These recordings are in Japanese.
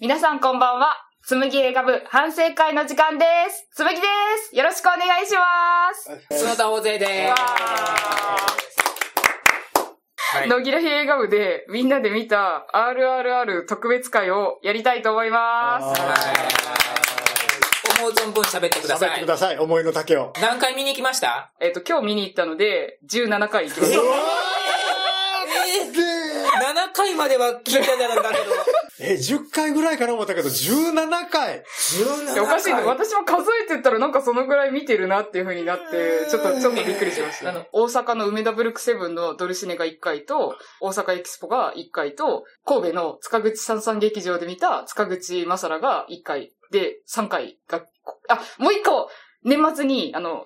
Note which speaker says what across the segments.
Speaker 1: 皆さんこんばんは。つむぎ映画部反省会の時間です。つむぎです。よろしくお願いします。
Speaker 2: 角田大勢で
Speaker 1: わ
Speaker 2: す。はい。
Speaker 1: 野木ら映画部でみんなで見た RRR 特別会をやりたいと思います。
Speaker 2: 思う存分喋ってくだ
Speaker 3: 喋
Speaker 2: さい。
Speaker 3: ってください、思いの丈を。
Speaker 2: 何回見に行きました？
Speaker 1: えっと、今日見に行ったので、17回行きました。
Speaker 3: ーすげえ
Speaker 2: ?7 回までは聞いてたんだけど。
Speaker 3: え、10回ぐらいかな思ったけど、17回。
Speaker 2: 17
Speaker 1: いやおかしいね。私も数えてったらなんかそのぐらい見てるなっていう風になって、ちょっと、ちょっとびっくりしました。あの、大阪の梅田ブルックセブンのドルシネが1回と、大阪エキスポが1回と、神戸の塚口三三劇場で見た塚口マサラが1回で3回が、あ、もう1個年末に、あの、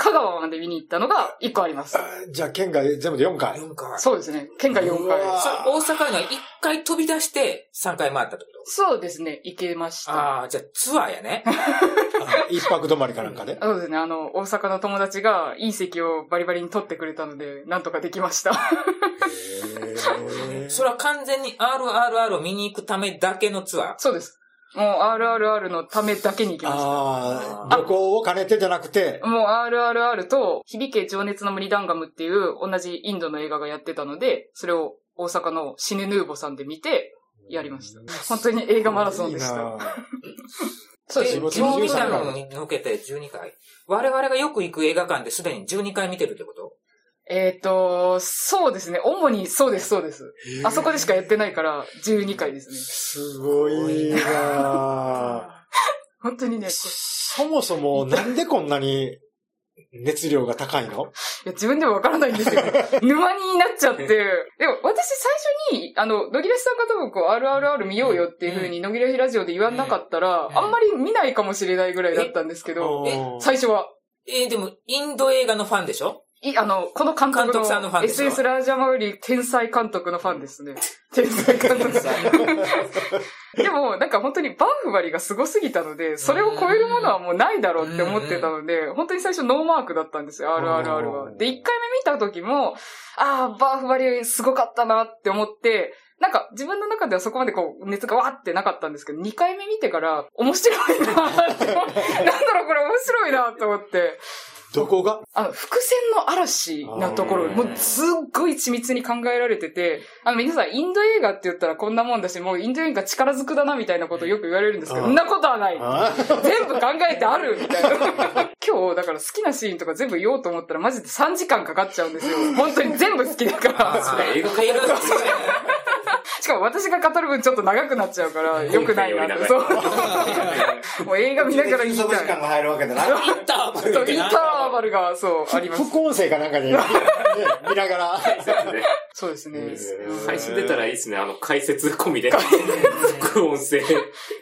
Speaker 1: 香川まで見に行ったのが1個あります。
Speaker 3: あじゃあ、県外全部で4回。
Speaker 2: 4回。
Speaker 1: そうですね。県外4
Speaker 3: うわ
Speaker 1: 回。
Speaker 2: 大阪には1回飛び出して3回回ったってこと？
Speaker 1: そうですね。行けました。
Speaker 2: ああ、じゃあツアーやね。
Speaker 3: あ 一泊泊まりかなんかで？
Speaker 1: そうですね。あの、大阪の友達がいい席をバリバリに取ってくれたので、なんとかできました。
Speaker 3: へー
Speaker 2: それは完全に RRR を見に行くためだけのツアー？
Speaker 1: そうです。もう RRR のためだけに行きました。
Speaker 3: ああ、旅行を兼ねてじゃなくて、
Speaker 1: もう RRR と、響け情熱の森ダンガムっていう同じインドの映画がやってたので、それを大阪のシネヌーボさんで見て、やりました。本当に映画マラソンでした。
Speaker 3: いいな
Speaker 1: そうです。
Speaker 2: で
Speaker 3: 仕事
Speaker 2: 今日見た
Speaker 3: 13
Speaker 2: のに抜けて12回。我々がよく行く映画館ですでに12回見てるってこと？
Speaker 1: えっ、と、そうですね。主にそうです、そうです。あそこでしかやってないから、12回ですね。
Speaker 3: すごいな
Speaker 1: 本当にね、
Speaker 3: そもそもなんでこんなに熱量が高いの？
Speaker 1: いや、自分でもわからないんですよ。沼になっちゃって。でも、私最初に、あの、野木らしさんが多分こう、RRR 見ようよっていう風に、野木らしラジオで言わなかったら、
Speaker 2: うん
Speaker 1: あんまり見ないかもしれないぐらいだったんですけど、
Speaker 2: え
Speaker 1: 最初は。
Speaker 2: えーでも、インド映画のファンでしょ？
Speaker 1: い、あの、この監督
Speaker 2: の
Speaker 1: SS ラージャマウリ天才監督のファンですね。天才監督さん。でも、なんか本当にバンフバリがすごすぎたので、それを超えるものはもうないだろうって思ってたので、本当に最初ノーマークだったんですよ、RRR は。で、1回目見た時も、ああ、バンフバリすごかったなって思って、なんか自分の中ではそこまでこう熱がわーってなかったんですけど、2回目見てから面白いなって思って、なんだろうこれ面白いなと思って、
Speaker 3: どこが？
Speaker 1: あの、伏線の嵐なところ、もうすっごい緻密に考えられてて、あの、皆さん、インド映画って言ったらこんなもんだし、もうインド映画力ずくだなみたいなことをよく言われるんですけど、そんなことはない。
Speaker 3: あ
Speaker 1: 全部考えてあるみたいな。今日、だから好きなシーンとか全部言おうと思ったらマジで3時間かかっちゃうんですよ。本当に全部好きだから。
Speaker 2: 映画変えるんですよね。
Speaker 1: しかも私が語る分ちょっと長くなっちゃうから、良くないなって。そう。もう映画見ながら言いたい。
Speaker 4: 時間が入るわけだな。
Speaker 2: インターバル
Speaker 1: そう、インターバルが、そう、あります。
Speaker 3: 副音声かなんかで、ね、見ながら。
Speaker 1: そうですね。
Speaker 5: 配信出たらいいですね。あの、解説込みで。副音声。
Speaker 1: い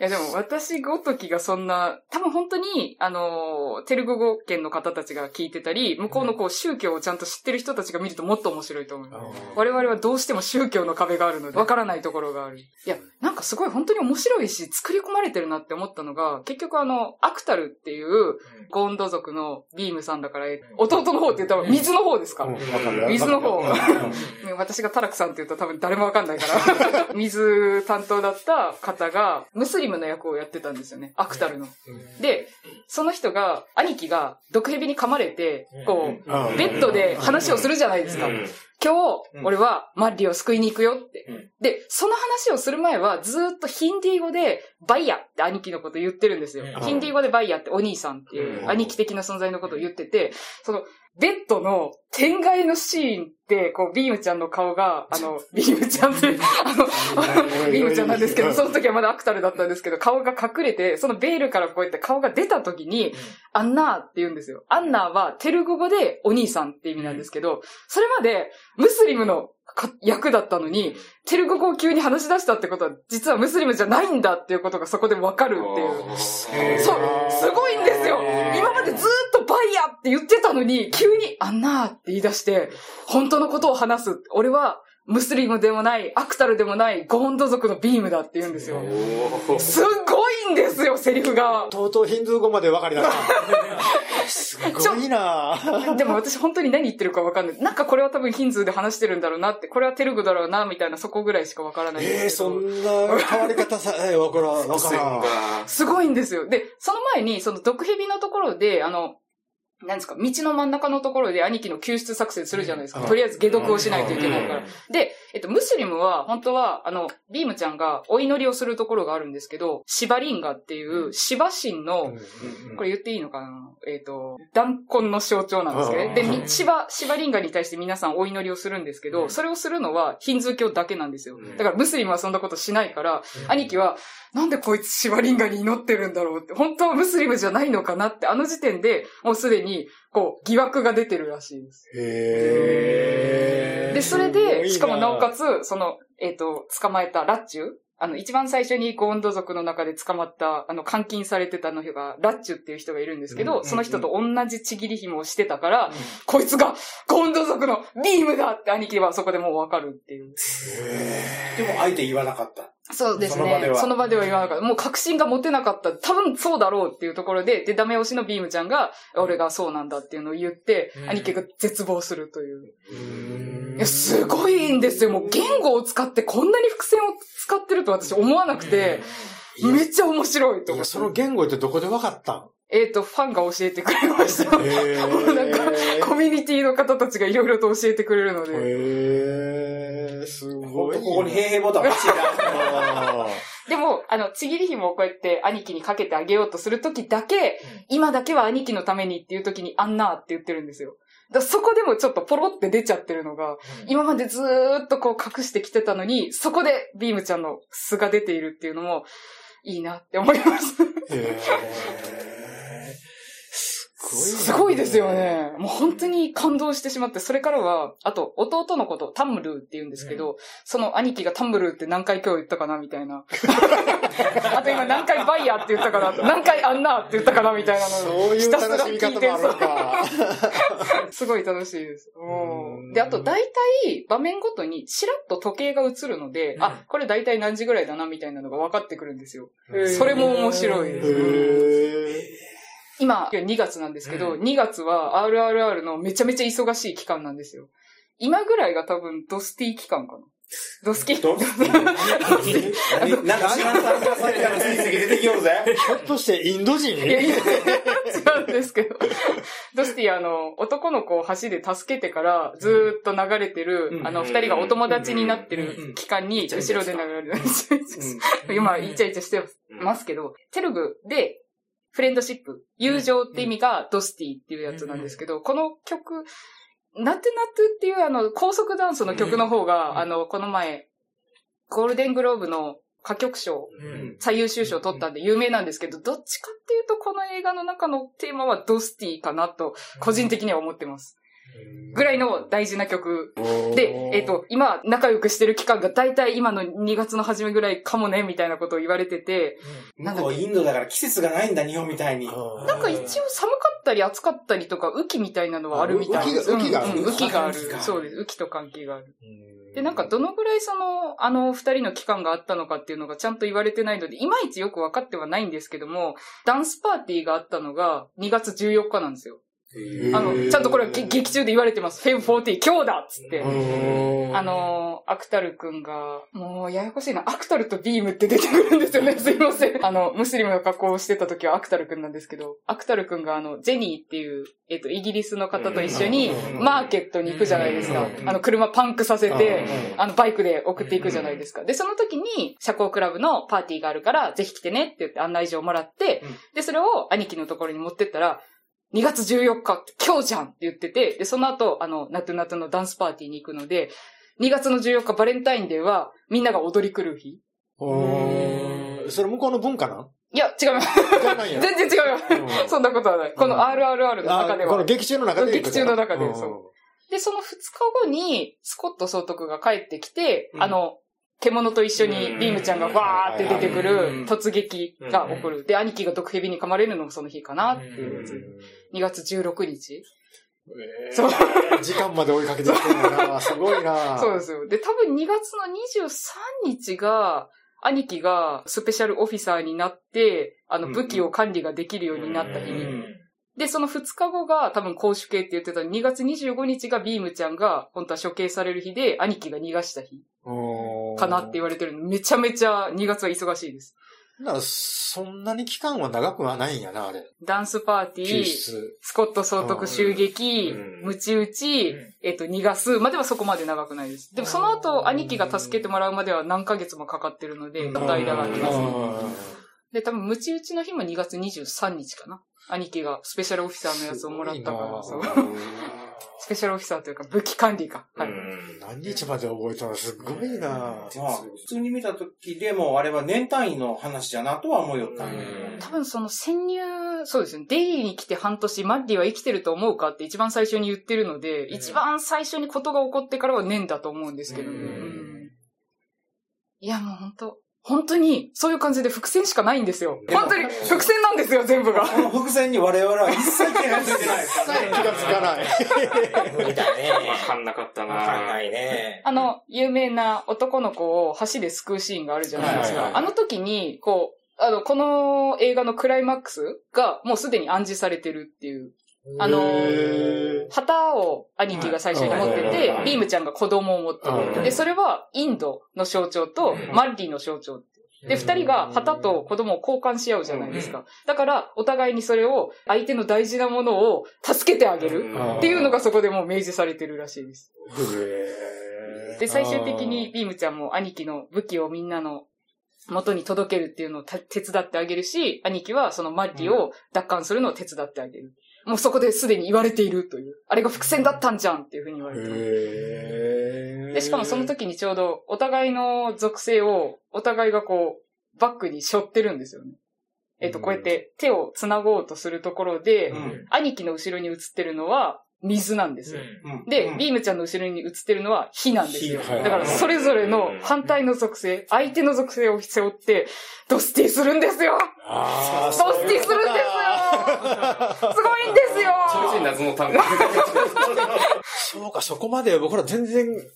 Speaker 1: やでも私ごときがそんな、多分本当に、あの、テルグ語圏の方たちが聞いてたり、向こうのこう宗教をちゃんと知ってる人たちが見るともっと面白いと思う。我々はどうしても宗教の壁があるので、わからないところがある。いや、なんかすごい本当に面白いし、作り込まれてるなって思ったのが、結局あの、アクタルっていう、ゴーンド族のビームさんだから、弟の方って言ったら水の方ですか、水の方。私がタラクさんって言うと多分誰もわかんないから。水担当だった方が、ムスリムの役をやってたんですよね。アクタルの。で、その人が、兄貴が毒蛇に噛まれて、こう、
Speaker 3: うん。
Speaker 1: ベッドで話をするじゃないですか。
Speaker 5: うん。
Speaker 1: 今日、俺はマッリを救いに行くよって。
Speaker 2: うん。
Speaker 1: で、その話をする前は、ずーっとヒンディー語で、バイヤって兄貴のこと言ってるんですよ。
Speaker 2: うん。
Speaker 1: ヒンディー語でバイヤってお兄さんっていう
Speaker 5: うん。
Speaker 1: 兄貴的な存在のことを言ってて、その、ベッドの天外のシーンって、こう、ビームちゃんの顔が、あの、ビームちゃんって、あの、ビームちゃんなんですけど、その時はまだアクタルだったんですけど、顔が隠れて、そのベールからこうやって顔が出た時に、アンナーって言うんですよ。アンナーはテルグ語でお兄さんって意味なんですけど、それまでムスリムのか役だったのに、テルグ語を急に話し出したってことは、実はムスリムじゃないんだっていうことがそこでわかるっていう。そう、すごいんですよ今までずーっとバイヤって言ってたのに、急にアンナーって言い出して、本当のことを話す。俺は、ムスリムでもない、アクタルでもない、ゴーンド族のビームだって言うんですよ。すっごいんですよ、セリフが。
Speaker 3: とうとうヒンドゥー語まで分かりだした。すごいな
Speaker 1: でも私本当に何言ってるかわかんない。なんかこれは多分ヒンズーで話してるんだろうなって、これはテルグだろうな、みたいなそこぐらいしかわからないですけど。
Speaker 3: そんな変わり方さ、えー、わからん、わからん。
Speaker 5: が。
Speaker 1: すごいんですよ。で、その前に、その毒蛇のところで、あの、なんですか、道の真ん中のところで兄貴の救出作戦するじゃないですか。
Speaker 3: うん。
Speaker 1: とりあえず解毒をしないといけないから。
Speaker 5: うん。
Speaker 1: で、えっと、ムスリムは、本当は、あの、ビームちゃんがお祈りをするところがあるんですけど、シバリンガっていう、シバ神の、これ言っていいのかな？えっ、と、断根の象徴なんですけどね。で、シバ、シバリンガに対して皆さんお祈りをするんですけど、それをするのはヒンズー教だけなんですよ。だからムスリムはそんなことしないから、兄貴は、なんでこいつシバリンガに祈ってるんだろうって、本当はムスリムじゃないのかなって、あの時点でもうすでに、こう、疑惑が出てるらしいです。
Speaker 3: へえ。
Speaker 1: で、それで、しかもなおかつ、その、えっ、と、捕まえたラッチュあの、一番最初にゴーンド族の中で捕まった、あの、監禁されてたの人が、ラッチュっていう人がいるんですけど、
Speaker 3: うん
Speaker 1: その人と同じちぎり紐をしてたから、こいつがゴーンド族のビームだって兄貴はそこでもうわかるっていう。
Speaker 4: でも、あえて言わなかった。
Speaker 1: そうですね。
Speaker 4: その場では
Speaker 1: その場では言わなかった。もう確信が持てなかった。多分そうだろうっていうところで、で、ダメ押しのビームちゃんが、俺がそうなんだっていうのを言って、
Speaker 2: うん
Speaker 1: 兄貴が絶望するという。
Speaker 3: うん
Speaker 1: いや、すごいんですよ。もう言語を使ってこんなに伏線を使ってると私思わなくて、めっちゃ面白いと思って。
Speaker 3: その言語ってどこでわかったん？
Speaker 1: えっ、と、ファンが教えてくれました。
Speaker 3: へ
Speaker 1: なんか、コミュニティの方たちがいろいろと教えてくれるので。
Speaker 3: へえ、す
Speaker 4: ほ
Speaker 3: ごい。
Speaker 4: ここに平々ボタン欲しいな。
Speaker 3: あ
Speaker 1: でも、あの、ちぎり紐をこうやって兄貴にかけてあげようとするときだけ、今だけは兄貴のためにっていうときにあんなって言ってるんですよ。だそこでもちょっとポロって出ちゃってるのが、今までずーっとこう隠してきてたのに、そこでビームちゃんの素が出ているっていうのも、いいなって思います。
Speaker 3: え。すごい
Speaker 1: ですよね。もう本当に感動してしまって、それからは、あと、弟のこと、タンムルーって言うんですけど、その兄貴がタンムルーって何回今日言ったかなみたいな。あと今何回バイヤーって言ったかな何回アンナーって言ったかなみたいなの
Speaker 3: そういう楽しみ方もあるのか。
Speaker 1: すごい楽しいです。
Speaker 3: うん
Speaker 1: で、あと大体場面ごとにチラッと時計が映るので、
Speaker 2: うん
Speaker 1: あ、これ大体何時ぐらいだなみたいなのが分かってくるんですよ。
Speaker 4: うん
Speaker 1: それも面白いです。今、2月なんですけど、
Speaker 2: うん
Speaker 1: 2月は RRR のめちゃめちゃ忙しい期間なんですよ。今ぐらいが多分ドスティ期間かな。ドスキ
Speaker 4: ど何なんか知らんか出てきよるぜ。
Speaker 3: ひょっとしてインド人
Speaker 1: いやいや、違うんですけど。ドスティ、あの、男の子を橋で助けてからずーっと流れてる、
Speaker 4: うん
Speaker 1: あの、二人がお友達になって
Speaker 2: うん
Speaker 1: る期間に、後ろで流れる。
Speaker 4: う
Speaker 1: 今、イチャイチャしてますけど、テルグで、フレンドシップ、友情って意味がドスティっていうやつなんですけど、この曲、ナトゥナトゥっていうあの、高速ダンスの曲の方が、あの、この前、ゴールデングローブの歌曲賞、
Speaker 2: うん。
Speaker 1: 最優秀賞を取ったんで有名なんですけど、どっちかっていうとこの映画の中のテーマはドスティかなと、個人的には思ってます。ぐらいの大事な曲。で、えっ、と、今仲良くしてる期間が大体今の2月の初めぐらいかもね、みたいなことを言われてて、
Speaker 4: 向こうインドだから季節がないんだ、日本みたいに。
Speaker 1: なんか一応寒かったり暑かったりとか、雨季みたいなのはあるみたいです。
Speaker 3: あ雨季がある。
Speaker 1: うん雨季がある。そうです。雨季と寒気がある。
Speaker 3: うん
Speaker 1: で、なんかどのぐらいその、あの二人の期間があったのかっていうのがちゃんと言われてないので、いまいちよくわかってはないんですけども、ダンスパーティーがあったのが2月14日なんですよ。あの、ちゃんとこれ劇中で言われてます。フェム40、今日だっつって。あのー、アクタルくんが、もうややこしいな、アクタルとビームって出てくるんですよね。すいません。あの、ムスリムの格好をしてた時はアクタルくんなんですけど、アクタルくんがあの、ジェニーっていう、えっ、と、イギリスの方と一緒に
Speaker 3: うん
Speaker 1: マーケットに行くじゃないですか
Speaker 2: う。ん
Speaker 1: あの、車パンクさせて、
Speaker 3: うん
Speaker 1: あの、バイクで送っていくじゃないですか。で、その時に、社交クラブのパーティーがあるから、ぜひ来てねって言って案内状をもらって
Speaker 4: うん、
Speaker 1: で、それを兄貴のところに持ってったら、2月14日、今日じゃんって言ってて、で、その後、あの、ナトゥナトゥのダンスパーティーに行くので、2月の14日バレンタインデーは、みんなが踊り狂う日。
Speaker 3: うんそれ向こうの文化なん？
Speaker 1: いや、違います。全然違います。
Speaker 3: うん
Speaker 1: そんなことはない。この RRR の中では。
Speaker 3: あこの劇中の中で
Speaker 1: 劇中の中で
Speaker 3: ん
Speaker 1: そで、その2日後に、スコット総督が帰ってきて、
Speaker 4: うん
Speaker 1: あの、獣と一緒にビームちゃんがわーって出てく
Speaker 2: うん
Speaker 1: る突撃が起こる。で、兄貴が毒蛇に噛まれるのもその日かなっていうやつ。2月16日。
Speaker 3: えー
Speaker 1: そう
Speaker 3: 時間まで追いかけてきてるんだな。すごいな。
Speaker 1: そうですよ。で、多分2月の23日が、兄貴がスペシャルオフィサーになって、あの、
Speaker 4: うん
Speaker 1: 武器を管理ができるようになった日
Speaker 4: うん
Speaker 1: にで、その2日後が多分公主刑って言ってた2月25日がビームちゃんが本当は処刑される日で、兄貴が逃がした日かなって言われてるのめちゃめちゃ2月は忙しいです。
Speaker 3: だから、そんなに期間は長くはないんやな、あれ。
Speaker 1: ダンスパーティ
Speaker 3: 救
Speaker 1: ー、
Speaker 3: 出。
Speaker 1: スコット総督襲撃
Speaker 5: うん、
Speaker 1: ムチ打ち
Speaker 2: うん、
Speaker 1: えっと、逃がすまではそこまで長くないです。でもその後、兄貴が助けてもらうまでは何ヶ月もかかってるので、
Speaker 2: うん
Speaker 1: 間が空きますね。
Speaker 3: うん
Speaker 1: で、多分、ムチ打ちの日も2月23日かな。兄貴がスペシャルオフィサーのやつをもらったから、そう。スペシャルオフィサーというか武器管理か。はい。
Speaker 5: うん
Speaker 3: 何日まで覚えたのすごいな
Speaker 4: まあ、普通に見た時でも、あれは年単位の話じゃなとは思いよったんや
Speaker 1: 多分その潜入、そうですね。デイリーに来て半年、マッディは生きてると思うかって一番最初に言ってるので、一番最初にことが起こってからは年だと思うんですけどね。
Speaker 2: うん
Speaker 1: うんいやもう本当本当に、そういう感じで伏線しかないんですよ。本当に伏線なんですよ、全部が。
Speaker 4: この伏線に我々は一切手がついてない
Speaker 3: がつかない。
Speaker 2: 無理だね。
Speaker 5: わかんなかったな
Speaker 2: わかんないね。
Speaker 1: あの、有名な男の子を橋で救うシーンがあるじゃないですか。
Speaker 3: はいはいはい
Speaker 1: あの時に、こう、あの、この映画のクライマックスがもうすでに暗示されてるっていう。あの
Speaker 3: へ
Speaker 1: 旗を兄貴が最初に持ってて
Speaker 3: うん、
Speaker 1: ビームちゃんが子供を持って
Speaker 3: うん
Speaker 1: る。で、それはインドの象徴と
Speaker 2: うん
Speaker 1: マッリーの象徴。で、二人が旗と子供を交換し合うじゃないですか。だから、お互いにそれを相手の大事なものを助けてあげる
Speaker 3: うん
Speaker 1: っていうのがそこでもう明示されてるらしいです。
Speaker 3: ー
Speaker 1: で、最終的にビームちゃんも兄貴の武器をみんなの元に届けるっていうのをた手伝ってあげるし、兄貴はそのマッリを奪還するのを手伝ってあげる。もうそこですでに言われているという。あれが伏線だったんじゃんっていうふうに言われてます。で、しかもその時にちょうどお互いの属性をお互いがこう、バックに背負ってるんですよね。えっ、と、こうやって手を繋ごうとするところで、
Speaker 4: うん
Speaker 1: 兄貴の後ろに映ってるのは水なんですよ。
Speaker 4: うん
Speaker 1: で、
Speaker 4: うん
Speaker 1: ビームちゃんの後ろに映ってるのは火なんですよ。だから、それぞれの反対の属性、相手の属性を背負って、ドスティするんですよドスティするんですよすごいんですよ。
Speaker 3: そうか、そこまで僕ら全然
Speaker 2: うん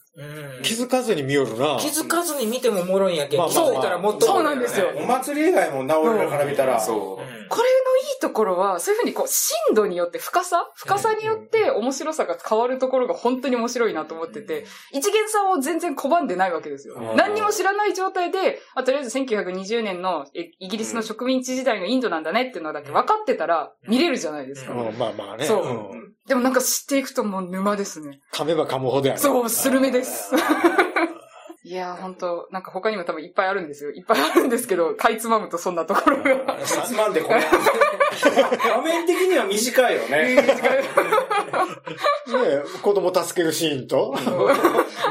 Speaker 3: 気づかずに見よるな。
Speaker 2: 気づかずに見てもおもろいんやけん。
Speaker 3: まあまあまあ
Speaker 2: 気づいたらもっと
Speaker 1: そうなんですよ
Speaker 4: お祭り以外もな、俺らから見たら。
Speaker 5: そう。
Speaker 2: うん
Speaker 1: これのいいところは、そういうふうにこう、深度によって、深さ？深さによって面白さが変わるところが本当に面白いなと思ってて、一元さんを全然拒んでないわけですよ
Speaker 3: う。ん
Speaker 1: 何にも知らない状態で、あとりあえず1920年のえイギリスの植民地時代のインドなんだねっていうのだけ分かってたら見れるじゃないですか。
Speaker 3: うん、まあまあね。
Speaker 1: そうんでもなんか知っていくともう沼ですね。
Speaker 3: 噛めば噛むほどやね。
Speaker 1: そう、スルメです。いやー、ほんと、なんか他にも多分いっぱいあるんですよ。いっぱいあるんですけど、かいつまむとそんなところが。
Speaker 4: つまんでこれ。画面的には短いよね。
Speaker 3: ね子供助けるシーンと、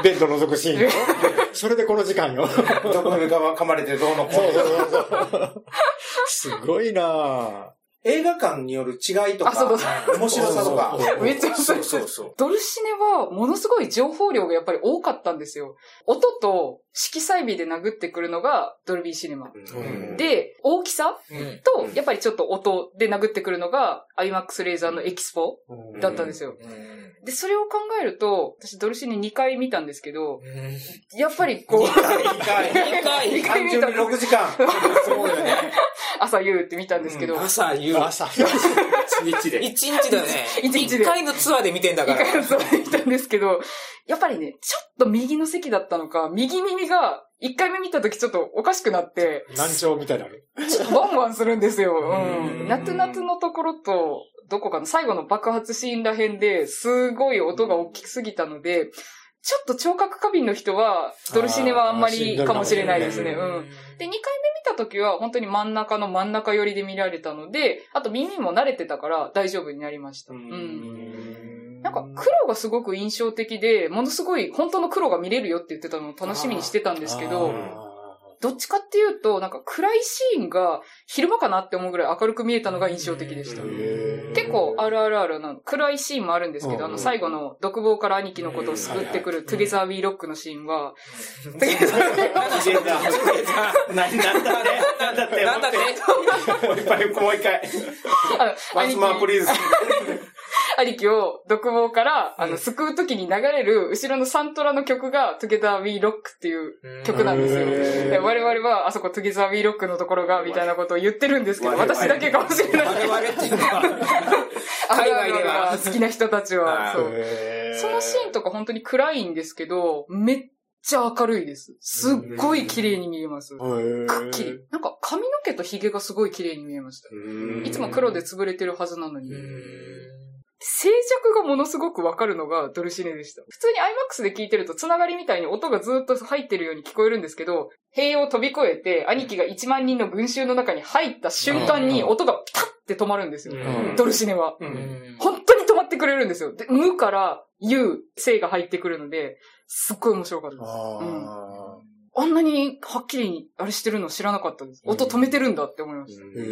Speaker 3: ベッド覗くシーンと、それでこの時間よ。
Speaker 4: どこで噛まれてどうのこうの。
Speaker 3: そうそうそう。すごいなぁ。
Speaker 4: 映画館による違いと
Speaker 1: あそう
Speaker 4: か
Speaker 1: だ、
Speaker 4: 面白さとか。
Speaker 1: めっちゃ
Speaker 2: そうそうそう。
Speaker 1: ドルシネはものすごい情報量がやっぱり多かったんですよ。音と色彩美で殴ってくるのがドルビーシネマ。
Speaker 3: うん
Speaker 1: で、大きさ
Speaker 2: うん
Speaker 1: と、やっぱりちょっと音で殴ってくるのが IMAX レーザーのエキスポだったんですよ。
Speaker 2: うん
Speaker 1: で、それを考えると、私ドルシネ2回見たんですけど、
Speaker 2: うん
Speaker 1: やっぱりこう、
Speaker 4: 一回。
Speaker 2: 二回
Speaker 1: 二回見た
Speaker 4: 単純に6時間。
Speaker 2: そうよね。
Speaker 1: 朝夕って見たんですけど、
Speaker 2: 朝夕。
Speaker 3: 朝。
Speaker 5: 一日で。
Speaker 2: 一日だね。
Speaker 1: 一日で
Speaker 2: 一回のツアーで見てんだから。
Speaker 1: 一 回そう見たんですけど、やっぱりね、ちょっと右の席だったのか、右耳が、一回目見た時ちょっとおかしくなって、
Speaker 3: 難聴みたいになる。
Speaker 1: ちょっとワンワンするんですよ。う
Speaker 2: うん
Speaker 1: ん。夏夏のところと、どこかの最後の爆発シーンら辺ですごい音が大きすぎたので、ちょっと聴覚過敏の人は、ドルシネはあんまりかもしれないですね。うん。で、2回目見た時は本当に真ん中の真ん中寄りで見られたので、あと耳も慣れてたから大丈夫になりました。
Speaker 4: う
Speaker 1: うんん。なんか黒がすごく印象的で、ものすごい本当の黒が見れるよって言ってたのを楽しみにしてたんですけど、どっちかっていうと、なんか暗いシーンが昼間かなって思うぐらい明るく見えたのが印象的でした。結構 RRR な暗いシーンもあるんですけど、
Speaker 3: うん
Speaker 1: あの最後の独房から兄貴のことを救ってくるトゥゲザー・ウィー・ロックのシーンは、トゥゲザー・ウィー・ロック。
Speaker 4: なんだってなんだって
Speaker 2: なんだって
Speaker 4: もう一回、もう一回。
Speaker 1: あの
Speaker 4: ワンスマープリーズ。
Speaker 1: 兄貴を独房から、あの、
Speaker 2: うん
Speaker 1: 救う時に流れる後ろのサントラの曲が Together We Rock っていう曲なんですよ。我々は、あそこ Together We Rock のところが、みたいなことを言ってるんですけど、私だけかもしれない。
Speaker 2: 我々っていうのは、
Speaker 1: あ
Speaker 2: 海外では
Speaker 1: あ好きな人たちは。そうそのシーンとか本当に暗いんですけど、めっちゃ明るいです。すっごい綺麗に見えます。くっきり。なんか髪の毛と髭がすごい綺麗に見えました。いつも黒で潰れてるはずなのに。静寂がものすごくわかるのがドルシネでした。普通に IMAX で聞いてるとつながりみたいに音がずっと入ってるように聞こえるんですけど、塀を飛び越えて兄貴が1万人の群衆の中に入った瞬間に音がパッて止まるんですよ。
Speaker 5: うん
Speaker 1: ドルシネは。
Speaker 2: うん
Speaker 1: 本当に止まってくれるんですよ。で、無から有、生が入ってくるので、すっごい面白かったです。
Speaker 3: あ
Speaker 1: あんなにはっきりあれしてるの知らなかったです。音止めてるんだって思いました。
Speaker 3: ーへ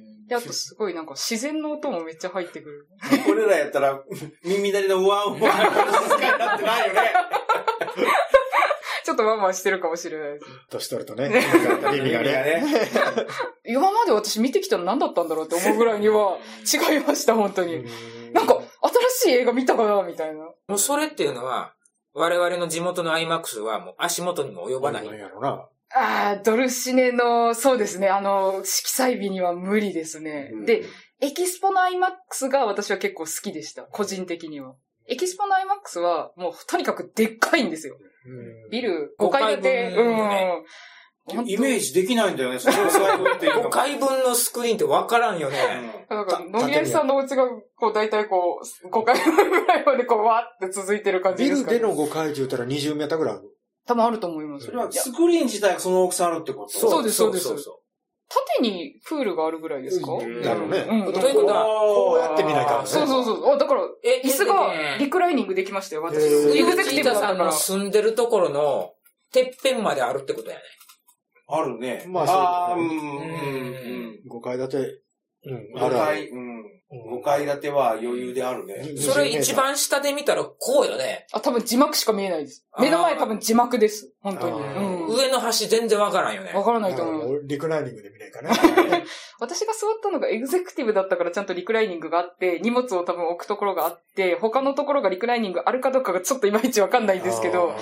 Speaker 3: ー
Speaker 1: で、あとすごいなんか自然の音もめっちゃ入ってくる。
Speaker 4: 俺らやったら、耳鳴りのワンワン、静かになってないよね。
Speaker 1: ちょっとワンワンしてるかもしれないです。
Speaker 3: 年取るとね、耳がね。
Speaker 4: ね。
Speaker 1: 今まで私見てきたの何だったんだろうって思うぐらいには違いました、本当に。なんか、新しい映画見たかなみたいな。
Speaker 2: もうそれっていうのは、我々の地元の IMAX はもう足元にも及ばない。
Speaker 3: なんやろな。
Speaker 1: ああ、ドルシネの、そうですね、あの、色彩美には無理ですね。で、エキスポの IMAX が私は結構好きでした。個人的には。エキスポの IMAX はもうとにかくでっかいんですよ。ビル5階建て。
Speaker 2: 5階分のね
Speaker 1: うん。
Speaker 4: イメージできないんだよね、その最後っていう
Speaker 2: 5
Speaker 4: の。
Speaker 2: 回分のスクリーンってわからんよね。
Speaker 1: なんか、野宮さんのお家が、こう、大体こう、5階ぐらいまでこう、わーって続いてる感じ
Speaker 3: ビ
Speaker 1: ですか、ね、
Speaker 3: ルでの5階って言ったら20メーターぐらいある。
Speaker 1: 多分あると思います。
Speaker 4: それはスクリーン自体がその大きさあるってこと？
Speaker 1: そうですそうです
Speaker 2: そうそ
Speaker 1: 縦にプールがあるぐらいですか、
Speaker 3: うんだろうね。
Speaker 1: うん
Speaker 2: ということは
Speaker 3: こうやって見ないからね。
Speaker 1: そうそうそう。あ、だから、
Speaker 2: え
Speaker 1: 椅子がリクライニングできましたよ、私。エグゼクティブだったから
Speaker 2: さんの。住んでるところの、てっぺんまであるってことやね。
Speaker 4: あるね。
Speaker 3: まあそう
Speaker 4: うん、うん、
Speaker 2: うん
Speaker 4: うん。
Speaker 3: 5階建て。うん、あ
Speaker 4: 5
Speaker 3: るあ
Speaker 4: 階、
Speaker 3: る。
Speaker 4: うん。
Speaker 3: うん
Speaker 4: 5階建ては余裕であるね。
Speaker 3: うん
Speaker 2: それ一番下で見たらこうよね。
Speaker 1: あ、多分字幕しか見えないです。目の前多分字幕です。本当に。
Speaker 3: あ
Speaker 1: うん。
Speaker 2: 上の端全然わからんよね。
Speaker 1: わからないと思。
Speaker 3: うんリクライニングで見ないかね。
Speaker 1: 私が座ったのがエグゼクティブだったからちゃんとリクライニングがあって、荷物を多分置くところがあって、他のところがリクライニングあるかどうかがちょっといまいちわかんないんですけど、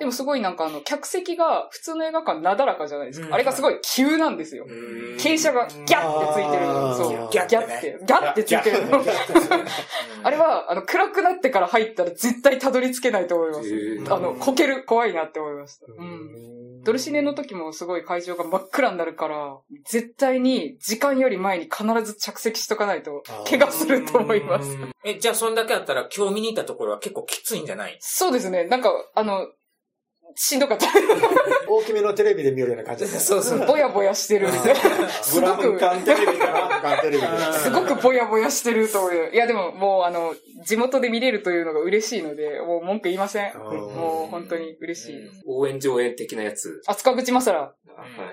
Speaker 1: でもすごいなんかあの、客席が普通の映画館なだらかじゃないですか。
Speaker 2: うん
Speaker 1: あれがすごい急なんですよ。
Speaker 2: うん
Speaker 1: 傾斜がギャッてついてる。
Speaker 3: あー
Speaker 1: そう。
Speaker 2: ギャッてね
Speaker 1: ギャッて。ギャッてついてるの。あれは、あの、暗くなってから入ったら絶対たどり着けないと思います。あの、こける、怖いなって思いました。う。
Speaker 3: うんん
Speaker 1: ドルシネの時もすごい会場が真っ暗になるから、絶対に時間より前に必ず着席しとかないと、怪我すると思います。
Speaker 2: え、じゃあそんだけあったら今日見に行ったところは結構きついんじゃない？
Speaker 1: そうですね。なんか、あの、しんどかった。
Speaker 3: 大きめのテレビで見るような感じですね。
Speaker 2: そうそう。
Speaker 1: ぼやぼやしてる。す
Speaker 4: ブラウン
Speaker 1: ごく、
Speaker 4: 管テレビかな。
Speaker 3: テレビで。
Speaker 1: すごくぼやぼやしてると思う。いやでももうあの、地元で見れるというのが嬉しいので、もう文句言いません。
Speaker 3: うん
Speaker 1: もう本当に嬉しい。
Speaker 5: 応援上映的なやつ。
Speaker 1: あ、塚口正良。
Speaker 5: は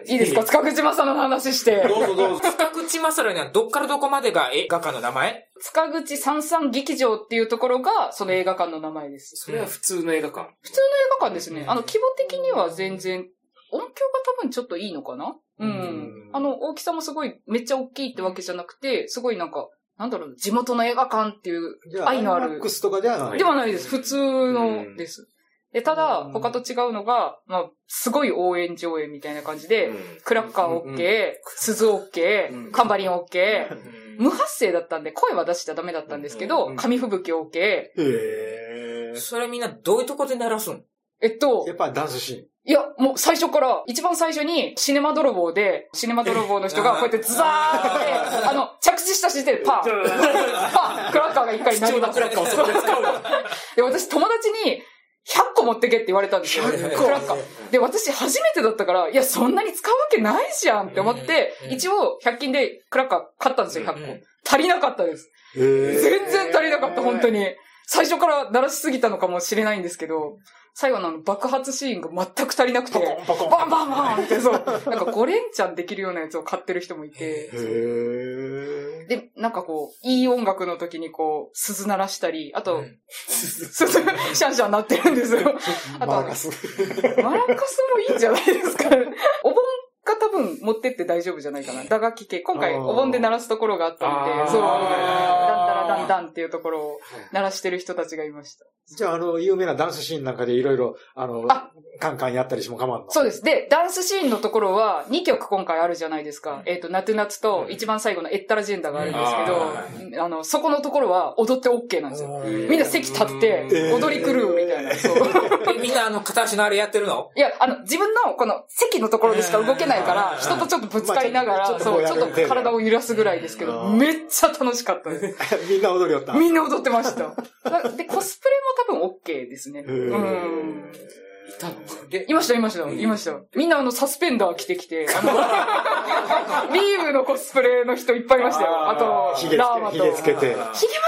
Speaker 5: い
Speaker 1: いですか？塚口正良の話して。
Speaker 4: どうぞどうぞ。
Speaker 2: 深口正良にはどっからどこまでが映画館の名前？
Speaker 1: 塚口三三劇場っていうところが、その映画館の名前です。
Speaker 5: それは普通の映画館。
Speaker 1: 映画館ですね。あの、規模的には全然、音響が多分ちょっといいのかな？うん。
Speaker 3: うん
Speaker 1: あの、大きさもすごい、めっちゃ大きいってわけじゃなくて、すごいなんか、なんだろう、地元の映画館っていう、愛のある
Speaker 3: IMAX とかではない。
Speaker 1: ではないです。普通のです。で、ただ、
Speaker 3: うん。
Speaker 1: 他と違うのが、まあ、すごい応援上映みたいな感じで、クラッカー OK、鈴 OK
Speaker 4: うん、
Speaker 1: カンバリン OK、無発声だったんで声は出しちゃダメだったんですけど
Speaker 4: うん、
Speaker 1: 紙吹雪 OK、
Speaker 3: へえ。
Speaker 2: それみんなどういうとこで鳴らすん？
Speaker 1: えっと
Speaker 3: や、っぱダンスシーン。
Speaker 1: いや、もう最初から、一番最初にシネマ泥棒で、シネマ泥棒の人が こうやってズザーって、あの、着地した時点でパー、パー、クラッカーが一回鳴りました。で、私友達に、100個持ってけって言われたんですよ。ク
Speaker 2: 100個
Speaker 1: ラッカー。で、私初めてだったから、いや、そんなに使うわけないじゃんって思って、
Speaker 2: うん
Speaker 1: 一応、100均でクラッカー買ったんですよ、100個。
Speaker 2: うん
Speaker 1: 足りなかったです。全然足りなかった、本当に。最初から鳴らしすぎたのかもしれないんですけど、最後のあの爆発シーンが全く足りなくて、
Speaker 3: パコン
Speaker 1: バンバンバンってそう。なんか5連チャンできるようなやつを買ってる人もいて。で、なんかこう、いい音楽の時にこう、鈴鳴らしたり、あと、
Speaker 2: うん
Speaker 1: 鈴、シャンシャン鳴ってるんですよ。あと
Speaker 3: マ
Speaker 1: ラカスもいいんじゃないですか 分持ってって大丈夫じゃないかな。打楽器系。今回お盆で鳴らすところがあったん
Speaker 5: あー
Speaker 1: で、そう、ダンダラ
Speaker 3: あ
Speaker 1: ダンダンっていうところを鳴らしてる人たちがいました。
Speaker 3: じゃあ、あの、有名なダンスシーンなんかでいろいろ、あの、
Speaker 1: あ
Speaker 3: カンカンやったりしても構わんの？
Speaker 1: そうです。で、ダンスシーンのところは2曲今回あるじゃないですか。えっ、と、ナトゥナツと一番最後のエッタラジェンダがあるんですけど、あの、そこのところは踊って OK なんですよ。みんな席立って
Speaker 3: えー
Speaker 1: 踊り狂うみたいな。そう。
Speaker 2: えみんなあの、片足のあれやってるの？
Speaker 1: いや、あの、自分のこの席のところでしか動けないから、人とちょっとぶつかりながら、
Speaker 3: まあちょっと
Speaker 1: そう、ちょっ
Speaker 3: と
Speaker 1: と体を揺らすぐらいですけど、
Speaker 3: うん
Speaker 1: めっちゃ楽しかったです。
Speaker 3: みんな踊りよった？
Speaker 1: みんな踊ってました。なで、コスプレも多分 OK ですね。うん。
Speaker 5: いたの
Speaker 2: で
Speaker 1: いました、いました、いました。みんなあの、サスペンダー着てきて、あの、ビームのコスプレの人いっぱいいましたよ。あと
Speaker 3: ひ、げ
Speaker 1: ラーマと。
Speaker 3: ひげつけて。
Speaker 1: ヒゲま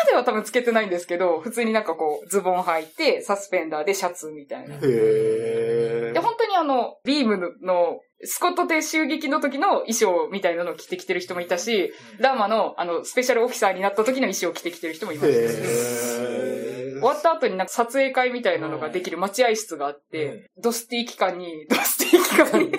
Speaker 1: では多分つけてないんですけど、普通になんかこう、ズボン履いて、サスペンダーでシャツみたいな。
Speaker 3: へー
Speaker 1: で、本当にあの、ビームの、スコットで襲撃の時の衣装みたいなのを着てきてる人もいたし、ラー。マの、あの、スペシャルオフィサーになった時の衣装を着てきてる人もいました。終わった後になんか撮影会みたいなのができる待合室があって、ドスティ期間に、ドスティ期間に、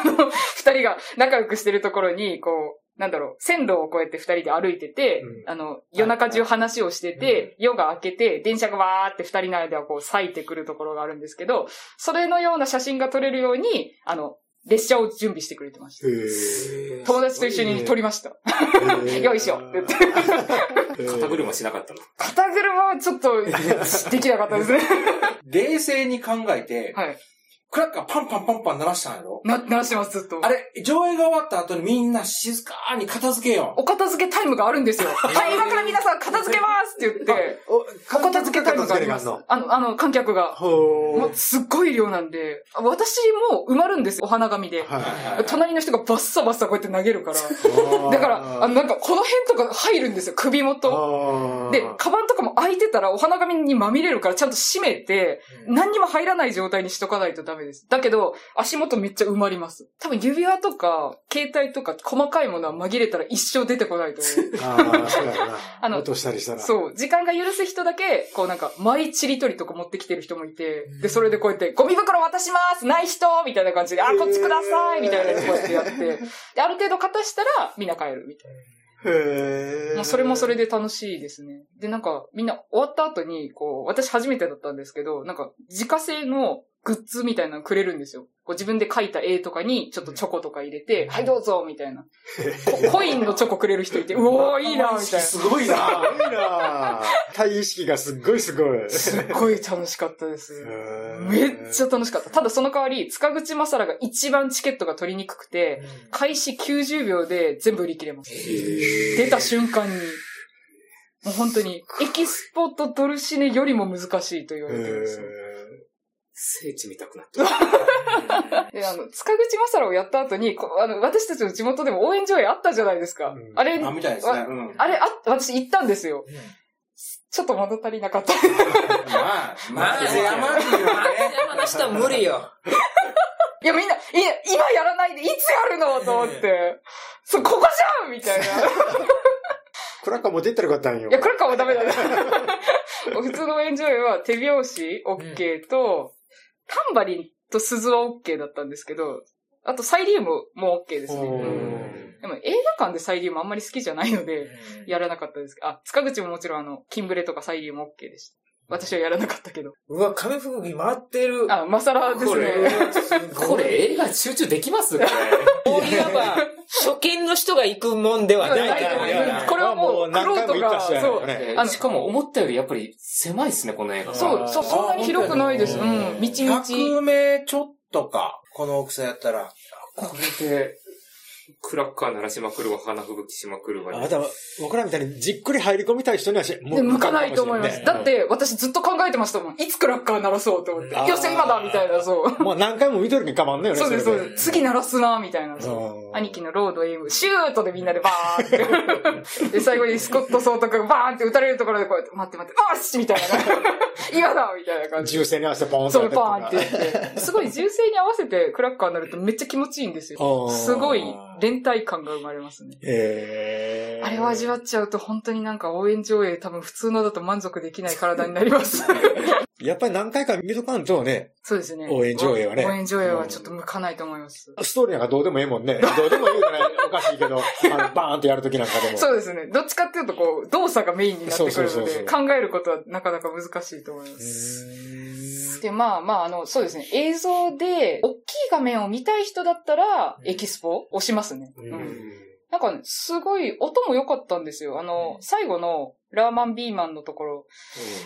Speaker 1: あの、二人が仲良くしてるところに、こう、なんだろう、線路をこうやって二人で歩いてて、
Speaker 3: うん。
Speaker 1: あの、夜中中話をしてて、夜が明けて、電車がわーって二人の間をこう咲いてくるところがあるんですけど、それのような写真が撮れるように、あの、列車を準備してくれてました。友達と一緒に撮りました。よいしょって言って。
Speaker 5: 肩車しなかったの。
Speaker 1: 肩車はちょっと、できなかったですね。
Speaker 4: 冷静に考えて、
Speaker 1: はい。
Speaker 4: クラッカーパンパンパンパン鳴らしたんやろ？
Speaker 1: な、鳴らしてます、ずっと。
Speaker 4: あれ、上映が終わった後にみんな静かに片付けよ
Speaker 1: お片付けタイムがあるんですよ。はい、今から皆さん片付けますって言って、
Speaker 3: お、
Speaker 1: お片付けタイムがあります。
Speaker 3: の
Speaker 1: あの、あの、観客が。
Speaker 3: ほー
Speaker 1: もうすっごい量なんで、私も埋まるんですよ、お花紙で。
Speaker 3: はい。
Speaker 1: 隣の人がバッサバッサこうやって投げるから。だから、あの、なんか、この辺とか入るんですよ、首元。で、カバンとかも開いてたらお花紙にまみれるからちゃんと閉めて、何にも入らない状態にしとかないとダメです。だけど、足元めっちゃ埋まります。多分指輪とか、携帯とか細かいものは紛れたら一生出てこないと思う。
Speaker 3: ああ、そうやな。
Speaker 1: あの
Speaker 3: 落としたりしたら。
Speaker 1: そう、時間が許す人だけ、こうなんか、マイチリ取りとか持ってきてる人もいて、で、それでこうやって、ゴミ袋渡しますない人みたいな感じで、あ、こっちくださいみたいなこうやってやって、で、ある程度片したら、みんな帰るみたい
Speaker 3: へ
Speaker 1: な。もうそれもそれで楽しいですね。で、なんか、みんな終わった後に、こう、私初めてだったんですけど、なんか、自家製のグッズみたいなのくれるんですよ。こう自分で描いた絵とかに、ちょっとチョコとか入れて、はいどうぞみたいな。こコインのチョコくれる人いて、うおーいいなみたいな。
Speaker 4: すごいな。
Speaker 3: すごいな対意識がすっごいすごい。
Speaker 1: すっごい楽しかったです。めっちゃ楽しかった。ただその代わり、塚口正良が一番チケットが取りにくくて、開始90秒で全部売り切れます。出た瞬間に。もう本当に、エキスポとドルシネよりも難しいと言われてるんですよ。
Speaker 5: 聖地見たくなった。
Speaker 1: で、あの、塚口正良をやった後に、こあの、私たちの地元でも応援上映あったじゃないですか。
Speaker 3: うん
Speaker 1: あれ、
Speaker 4: あ、みたいですね。うん。
Speaker 1: あれ、あ、私行ったんですよ。ちょっと物足りなかった。
Speaker 4: まあ、まあ、
Speaker 2: まあ、
Speaker 4: 山に
Speaker 2: 松山の人は無理よ。
Speaker 1: いや、みんな、いや、今やらないで、いつやるのと思って。そう、ここじゃんみたいな。
Speaker 3: クラッカーも出たらよかったんよ
Speaker 1: いや、。クラッカーはダメだね。普通のエンジョイは手拍子 OK と、タンバリンと鈴は OK だったんですけど、あとサイリウムも OK ですね。でも映画館でサイリウムあんまり好きじゃないので、やらなかったです。あ、塚口ももちろんあの、キンブレとかサイリウム OK でした。私はやらなかったけど。
Speaker 2: うわ、紙吹雪回ってる。
Speaker 1: あ、マサラです
Speaker 5: これ
Speaker 1: ね。
Speaker 5: これ映画集中できます？これ。
Speaker 2: こういわば、初見の人が行くもんではないから
Speaker 1: ない
Speaker 2: ね。
Speaker 1: これはもう、
Speaker 3: 何回も行っ
Speaker 1: そう
Speaker 3: ね。
Speaker 1: あの
Speaker 5: しかも思ったよりやっぱり狭いですね、この映画。
Speaker 1: そう、そう、そんなに広くないです。う
Speaker 4: あ
Speaker 1: ん、みちみち。
Speaker 4: 100名ちょっとか、この大きさやったら。
Speaker 5: これで、クラッカー鳴らしまくるわ、花吹雪しまくるわ。
Speaker 3: あ、でも、僕らみたいにじっくり入り込みたい人にはし、も
Speaker 1: で、向かないと思います。だ
Speaker 3: だ
Speaker 1: って、私ずっと考えてましたもん。いつクラッカー鳴らそうと思って。よっしゃ、今だみたいな、そう。
Speaker 3: もう何回も見とるけんかまんねよね。
Speaker 1: そうです、そう
Speaker 3: れ
Speaker 1: です。次鳴らすな、みたいな。
Speaker 3: うん
Speaker 1: 兄貴のロードエイム、シュートでみんなでバーって。で、最後にスコット・ソート君がバーンって撃たれるところでこうやって、待って待って、おっし みたいな。今だみたいな感じで。
Speaker 3: 銃声に合わせてポーンって
Speaker 1: バーンって言って。すごい銃声に合わせてクラッカーになるとめっちゃ気持ちいいんですよ。すごい連帯感が生まれますね。
Speaker 3: えー
Speaker 1: あれを味わっちゃうと本当になんか応援上映多分普通のだと満足できない体になります。
Speaker 3: やっぱり何回か見とかんとね、
Speaker 1: そうですね。
Speaker 3: 応援上映はね
Speaker 1: 応援上映はちょっと向かないと思います。
Speaker 3: ストーリーなんかどうでもええもんね。どうでもいいからおかしいけど、あの、バーンってやるときなんかでも。
Speaker 1: そうですね。どっちかっていうと、こう、動作がメインになってくるので、
Speaker 3: そうそうそうそう
Speaker 1: 考えることはなかなか難しいと思います。で、まあまあ、あの、そうですね。映像で、大きい画面を見たい人だったら、エキスポ押しますね。うん。なんかね、すごい、音も良かったんですよ。あの、最後の、ラーマンビーマンのところ。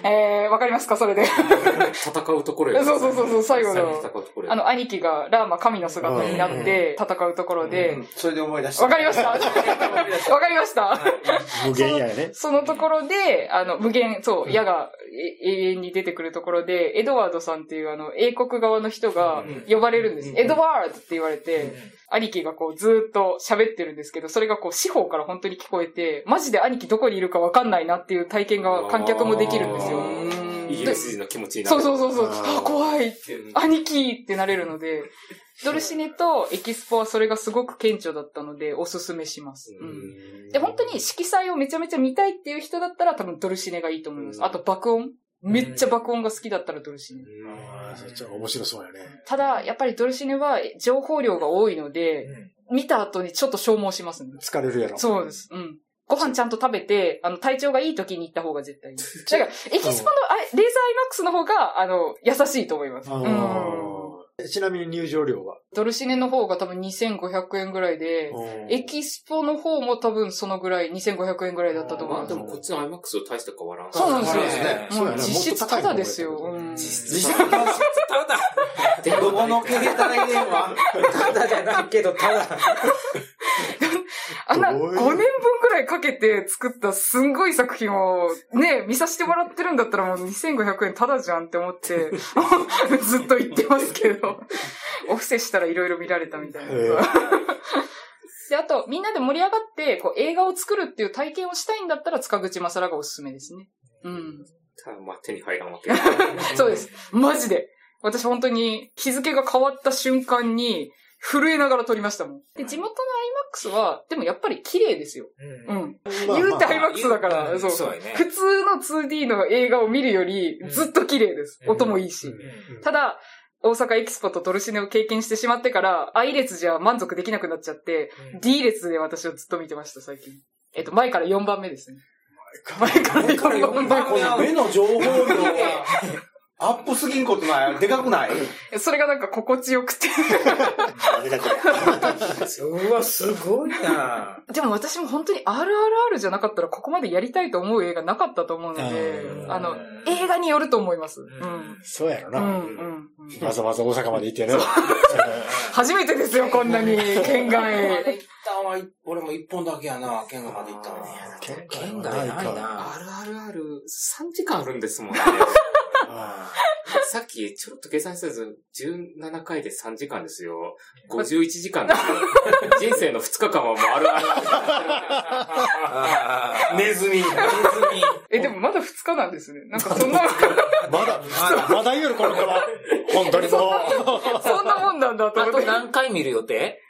Speaker 1: えー、わかりますか？それで。
Speaker 5: 戦うところよ。
Speaker 1: そうそうそうそう最後の。あの、兄貴がラーマ神の姿になって戦うところで、
Speaker 4: それで思い出した。
Speaker 1: わかりました。わかりました。
Speaker 3: 無限やね。
Speaker 1: そのところで、あの、無限、そう、矢がえ永遠に出てくるところで、エドワードさんっていうあの、英国側の人が呼ばれるんです。エドワードって言われて、兄貴がこうずーっと喋ってるんですけど、それがこう四方から本当に聞こえて、マジで兄貴どこにいるかわかんないなっていう体験が観客もできるんですよ。
Speaker 5: イギリス人の気持ちになる。
Speaker 1: そうそうそうそう。
Speaker 3: あ、
Speaker 1: 怖いって。兄貴ってなれるので、ドルシネとエキスポはそれがすごく顕著だったので、おすすめします。うんで、本当に色彩をめちゃめちゃ見たいっていう人だったら多分ドルシネがいいと思います。あと爆音。めっちゃ爆音が好きだったらドルシネ。
Speaker 3: ああ、そっちは面白そうやね。
Speaker 1: ただ、やっぱりドルシネは情報量が多いので、見た後にちょっと消耗しますね。
Speaker 3: 疲れるやろ。
Speaker 1: そうです。うん。ご飯ちゃんと食べて、あの、体調がいい時に行った方が絶対いい。だから、エキスポの、あレーザー IMAX の方が、あの、優しいと思います。
Speaker 3: ちなみに入場料は？
Speaker 1: ドルシネの方が多分2500円ぐらいで、エキスポの方も多分そのぐらい、2500円ぐらいだったと思い
Speaker 5: まあ
Speaker 1: ます。
Speaker 5: でもこっちの IMAX と大して変わらん。
Speaker 1: そうなんですよ。
Speaker 4: そうですね
Speaker 3: そうやな
Speaker 1: もう実質タダですよ。うん
Speaker 3: 実
Speaker 2: ただ、
Speaker 4: どこの携帯電話
Speaker 2: ただじゃないけど、ただ。
Speaker 1: あんな5
Speaker 3: どういう？
Speaker 1: 年分くらいかけて作ったすんごい作品をね、見させてもらってるんだったらもう2500円タダじゃんって思って、ずっと言ってますけど、お布施したらいろいろ見られたみたいな。で、あと、みんなで盛り上がって、こう、映画を作るっていう体験をしたいんだったら、塚口正良がおすすめですね。うん。
Speaker 5: ただまあ手に入らんわけ。
Speaker 1: そうです。マジで。私本当に日付が変わった瞬間に震えながら撮りましたもん。で、地元の IMAX は、でもやっぱり綺麗ですよ。うん。
Speaker 3: まあ
Speaker 1: 言うて
Speaker 3: まあ
Speaker 1: IMAX だから、そう。
Speaker 2: そうやね
Speaker 1: 普通の 2D の映画を見るよりずっと綺麗です。
Speaker 2: うん
Speaker 1: 音もいいし。ただ、大阪エキスポとトルシネを経験してしまってから、I 列じゃ満足できなくなっちゃって、D 列で私をずっと見てました、最近。えっと、前から4番目ですね。前から4番目。
Speaker 4: 目の情報量が アップすぎんことないでかくない？
Speaker 1: それがなんか心地よくて。
Speaker 2: うわ、すごいな
Speaker 1: でも私も本当に RRR じゃなかったらここまでやりたいと思う映画なかったと思うので
Speaker 3: う、ん
Speaker 1: あの、映画によると思います。うん。
Speaker 3: そうやろな。
Speaker 1: うん、うん。うん
Speaker 3: わざわざ大阪まで行ってね。
Speaker 1: 初めてですよ、こんなに、県
Speaker 4: ま
Speaker 1: 外。
Speaker 4: で行ったんは、俺も一本だけやな、県外まで行ったのね。
Speaker 2: 県外ないな
Speaker 5: RRR3 時間あるんですもんね。
Speaker 3: あ
Speaker 5: さっきちょっと計算したず17回で3時間ですよ。51時間ですよ。人生の2日間はもう RRR。
Speaker 4: ネズミ。
Speaker 1: え、でもまだ2日なんですね。なんかそんな、
Speaker 3: ーまだ、まだ言うよ、この子は。本当にもう、
Speaker 1: そんなもんなんだと
Speaker 2: あと
Speaker 1: 思って。
Speaker 2: 何回見る予定？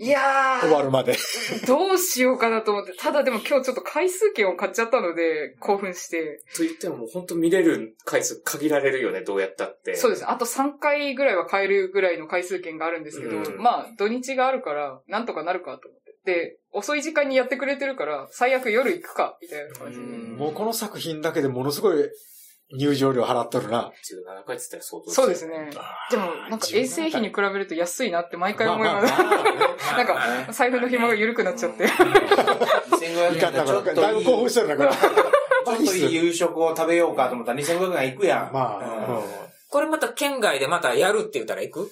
Speaker 1: いや
Speaker 3: 終わるまで。
Speaker 1: ー、どうしようかなと思って。ただでも今日ちょっと回数券を買っちゃったので、興奮して。
Speaker 5: と言ってももう本当見れる回数限られるよね、どうやったって。
Speaker 1: そうですね。あと3回ぐらいは買えるぐらいの回数券があるんですけど、
Speaker 5: うん
Speaker 1: まあ、土日があるから、なんとかなるかと思って。で、遅い時間にやってくれてるから、最悪夜行くか、みたいな感じで。
Speaker 3: もうこの作品だけでものすごい入場料払っとるな。
Speaker 5: 17回って言ったら相当
Speaker 1: そうですね。でも、なんか衛生費に比べると安いなって毎回思います。
Speaker 3: まあまあまあ
Speaker 1: なんか、財布の紐が緩くなっちゃって。
Speaker 4: 2500
Speaker 3: いかんだから、
Speaker 4: 円でちょっと
Speaker 3: だいぶ興
Speaker 4: いい、
Speaker 3: 奮してるな、これ。
Speaker 4: ちょっといい夕食を食べようかと思ったら2500円行くやん。
Speaker 3: ま
Speaker 4: うん
Speaker 3: あ、
Speaker 2: これまた県外でまたやるって言ったら行く？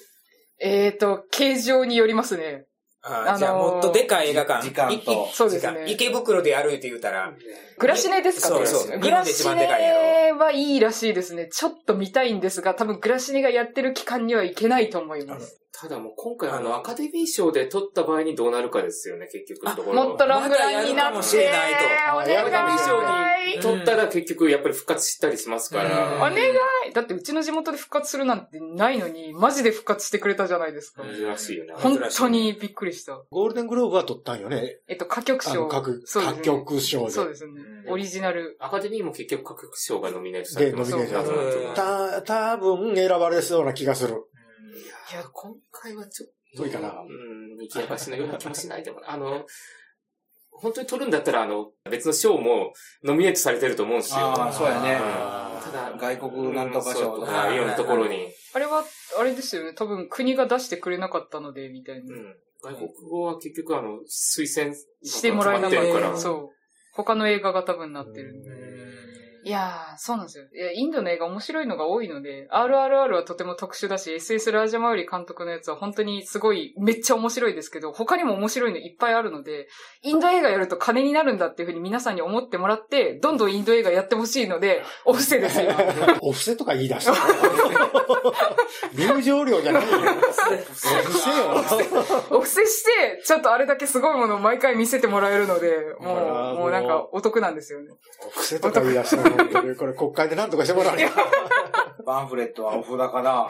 Speaker 1: えーと、形状によりますね。
Speaker 2: あ
Speaker 1: あのー
Speaker 2: じゃあもっとでかい映画館。
Speaker 4: 時間と
Speaker 2: いい
Speaker 1: そうですね
Speaker 2: 池袋でやるって言ったら。
Speaker 1: グラシネですか
Speaker 2: そうそう
Speaker 1: グラシネはいいらしいですね。ちょっと見たいんですが、多分グラシネがやってる期間には行けないと思います。
Speaker 5: ただもう今回あの、アカデミー賞で撮った場合にどうなるかですよね、結局のところ。
Speaker 1: もっとロングランになって、
Speaker 2: まだやるかもしれないと
Speaker 1: お
Speaker 5: アカデミー
Speaker 1: 願い。
Speaker 5: 賞に撮ったら結局やっぱり復活したりしますか
Speaker 2: うん
Speaker 5: ら。
Speaker 1: お願いだってうちの地元で復活するなんてないのに、マジで復活してくれたじゃないですか。
Speaker 5: 珍しいよね。
Speaker 1: 本当にびっくりした。
Speaker 3: ゴールデングローブは取ったんよね。
Speaker 1: えっと、歌曲賞。
Speaker 3: あの、各、
Speaker 1: そうですね
Speaker 3: 各曲賞で。
Speaker 1: そうですね。オリジナル。
Speaker 5: アカデミーも結局各局賞がノミネートされてます
Speaker 3: でノミネート
Speaker 2: されて
Speaker 3: た、多分選ばれそうな気がする。
Speaker 5: いや、今回はちょっと。
Speaker 3: どういかな
Speaker 5: うん、にぎやかしのような気もしないでもない。あの、本当に取るんだったら、あの、別の賞もノミネートされてると思うんですよ。
Speaker 4: ああ、そうやね。
Speaker 5: うんただ、
Speaker 4: 外国なんとか賞と
Speaker 5: と
Speaker 4: か。
Speaker 5: か、いろんなところに。
Speaker 1: あれは、あれですよね。多分国が出してくれなかったので、みたいな。
Speaker 5: うん。外国語は結局、あの、推薦
Speaker 1: してもらえなかった。
Speaker 5: から。
Speaker 1: そう。他の映画が多分なってるんで。いやー、そうなんですよ。いや、インドの映画面白いのが多いので、RRR はとても特殊だし、SS ラージャマウリ監督のやつは本当にすごい、めっちゃ面白いですけど、他にも面白いのいっぱいあるので、インド映画やると金になるんだっていうふうに皆さんに思ってもらって、どんどんインド映画やってほしいので、お布施ですよ。
Speaker 3: お布施とか言い出した。入場料じゃないよ。お布施よ。
Speaker 1: お布施して、ちょっとあれだけすごいものを毎回見せてもらえるので、もう、もうなんかお得なんですよね。
Speaker 3: お布施とか言い出したこれ国会で何とかしてもらわない
Speaker 4: パンフレットはお札かな。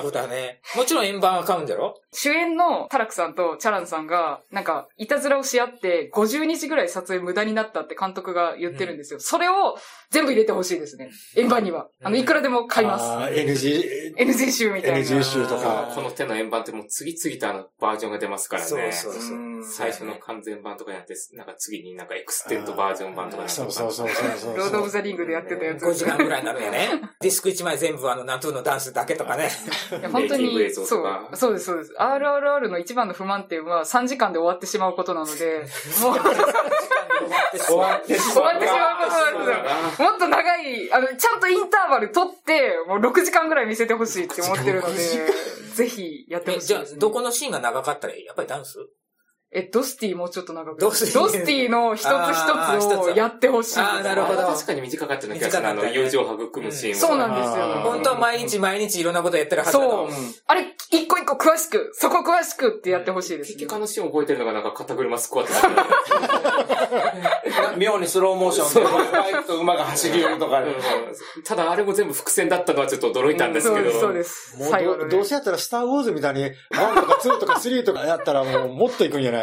Speaker 3: そう
Speaker 2: だね。もちろん円盤は買うんだろ？
Speaker 1: 主演のタラクさんとチャランさんが、なんか、いたずらをし合って、50日ぐらい撮影無駄になったって監督が言ってるんですよ。それを全部入れてほしいですね。円盤には。あの、いくらでも買います。
Speaker 3: NG、
Speaker 1: NG 集みたいな。
Speaker 3: NG 集とか
Speaker 5: この手の円盤ってもう次々とあのバージョンが出ますからね。
Speaker 2: そうそうそう。
Speaker 5: 最初の完全版とかやって、なんか次になんかエクステンドバージョン版とか
Speaker 3: そうそうそうそうそう。
Speaker 1: ロード・オブ・ザ・リングでやってたやつ。
Speaker 2: 5時間ぐらいになるんやね。ディスク1枚全部あの、ナトゥーのダンスだけとかね。
Speaker 1: いや本当に、そう、そうです、そうです。RRR の一番の不満点は3時間で終わってしまうことなので、もう、
Speaker 4: 終わってし
Speaker 1: 終わってしまう。もっと長い、あの、ちゃんとインターバル取って、もう6時間ぐらい見せてほしいって思ってるので、ぜひやってほ
Speaker 2: え、じゃあ
Speaker 1: しいです、ね。、
Speaker 2: どこのシーンが長かったらいい？やっぱりダンス？
Speaker 1: え、ドスティもうちょっと長く。
Speaker 2: ドスティ
Speaker 1: ドスティの一つ一つをやってほしい。
Speaker 2: あーなるほど
Speaker 5: 確かに短かったような気がする。あの、
Speaker 2: 短かったね
Speaker 5: 友情を育むシーンは。
Speaker 1: そうなんですよ。
Speaker 2: 本当は毎日毎日いろんなことやってるはずだ
Speaker 1: そう
Speaker 2: と。
Speaker 1: あれ、一個一個詳しく、そこ詳しくってやってほしいです、
Speaker 5: 結局あのシーン覚えてるのがなんか肩車スクワット。
Speaker 4: 妙にスローモーションで、バイクと馬が走り寄るとかね。
Speaker 5: うんただあれも全部伏線だったのはちょっと驚いたんですけど。
Speaker 1: そうです、そうです。
Speaker 3: もう
Speaker 1: 最後のね
Speaker 3: どどうせやったらスターウォーズみたいに、1とか2とか3とかやったらもうもっといくんじゃない？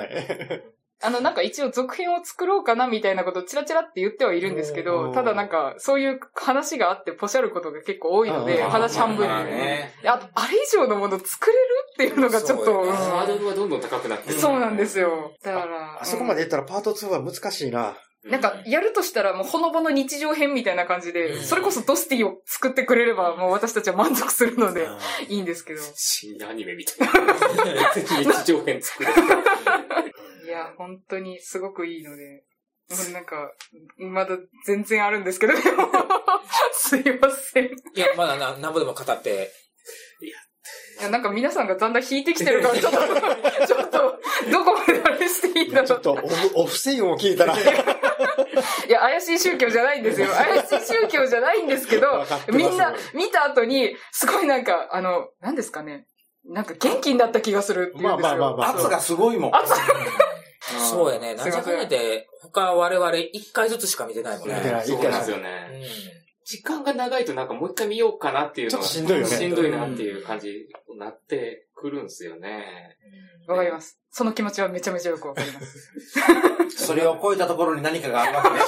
Speaker 1: あの、なんか一応続編を作ろうかなみたいなことをチラチラって言ってはいるんですけ
Speaker 3: う
Speaker 1: ど、
Speaker 3: ん
Speaker 1: ただなんか、そういう話があってポシャることが結構多いので、
Speaker 3: うん
Speaker 1: 話半分
Speaker 4: まあ
Speaker 1: で。
Speaker 4: ね。
Speaker 1: であと、あれ以上のもの作れるっていうのがちょっと、
Speaker 5: ハードルはどんどん高くなってる。
Speaker 1: そうなんですよ。だから、
Speaker 3: あそこまでいったらパート2は難しいな。
Speaker 1: なんか、やるとしたらもうほのぼの日常編みたいな感じで、それこそドスティを作ってくれれば、もう私たちは満足するので、いいんですけど。
Speaker 5: 深夜アニメみたいな。ぜひ日常編作れ。
Speaker 1: いや、本当にすごくいいので、もうなんか、まだ全然あるんですけど、すいません。い
Speaker 2: いや、まだな、なんぼでも語って。
Speaker 1: や、なんか皆さんがだんだん引いてきてるから、ちょっと、ちょっと、どこまであれしていいんだろう
Speaker 3: ちょっとお、お布施を聞いたら、
Speaker 1: いや、怪しい宗教じゃないんですよ。怪しい宗教じゃないんですけどみんな見た後に、すごいなんか、あの、何ですかね。なんか元気になった気がするっていうんですよ。
Speaker 3: まあまあまあまあ
Speaker 4: 圧がすごいもん。
Speaker 1: 圧
Speaker 2: そうやね。なんじゃかんやで、他我々一回ずつしか見てないもんね。
Speaker 3: 見てない
Speaker 5: そうなんですよ
Speaker 2: う
Speaker 5: ね。
Speaker 2: ん。
Speaker 5: 時間が長いとなんかもう一回見ようかなっていうのが。
Speaker 3: ちょっとしんどいよね
Speaker 5: しんどいなっていう感じになってくるんですよね。
Speaker 1: わかります。その気持ちはめちゃめちゃよくわかります。
Speaker 4: それを超えたところに何かがあるわけね。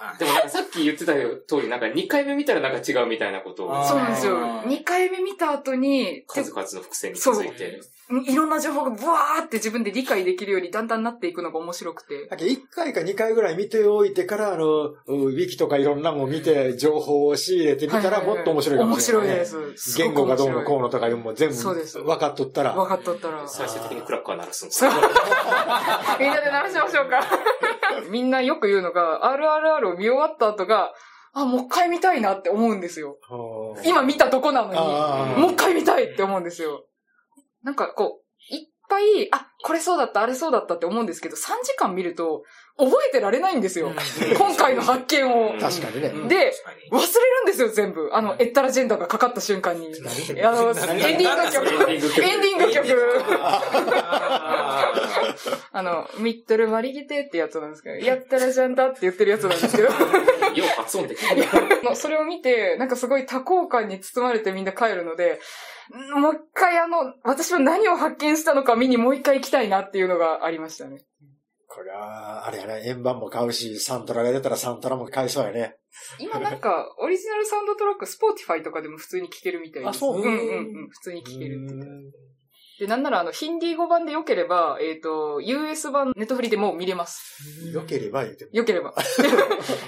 Speaker 5: でもなんかさっき言ってた通り、なんか2回目見たらなんか違うみたいなことを、
Speaker 1: そうなんですよ。2回目見た後に、
Speaker 5: 数々の伏線に気づいて。
Speaker 1: いろんな情報がブワーって自分で理解できるよう。にだんだんなっていくのが面白くて。
Speaker 3: だけど1回か2回ぐらい見ておいてから、あの、ウィキとかいろんなもん見て、情報を仕入れてみたら、もっと面白いかも
Speaker 1: 面
Speaker 3: しれない、
Speaker 1: 白いです。
Speaker 3: 言語がどう。のこう。のとかいう。のも全部
Speaker 1: そう。です
Speaker 3: 分かっとったら、
Speaker 1: 分かっとったら。
Speaker 5: 最終的にクラッカー鳴らすんですよ。
Speaker 1: みんなで鳴らしましょう。か。みんなよく言うのが、RRR を見終わった後が、あ、もう一回見たいなって思うんですよ。
Speaker 3: うん
Speaker 1: 今見たとこなのに、もう一回見たいって思うんですよ。なんかこう、いっぱい、あ、これそうだった、あれそうだったって思うんですけど、3時間見ると、覚えてられないんですよ。今回の発見を。
Speaker 3: 確かにね。
Speaker 1: で忘れるんですよ、全部。あの、エッタラジェンダがかかった瞬間に。あの、エンディング曲。
Speaker 5: エンディング曲
Speaker 1: エンディング曲。
Speaker 2: あ
Speaker 1: あの、ミッドルマリギテってやつなんですけど、やったらじゃんだって言ってるやつなんですけど、
Speaker 5: よう発音できる。
Speaker 1: まあそれを見て、なんかすごい多幸感に包まれてみんな帰るので、んもう一回あの、私は何を発見したのか見にもう一回行きたいなっていうのがありましたね。
Speaker 3: これは、あれやね、円盤も買うし、サントラが出たらサントラも買いそうやね。
Speaker 1: 今なんか、オリジナルサウンドトラック、スポーティファイとかでも普通に聴けるみたいです。
Speaker 3: あそう
Speaker 1: うんうんうん。普通に聴けるで、なんならあの、ヒンディー語版で良ければ、えっ、と、US 版ネットフリでもう見れます。
Speaker 3: よければ言うても。
Speaker 1: 良ければ。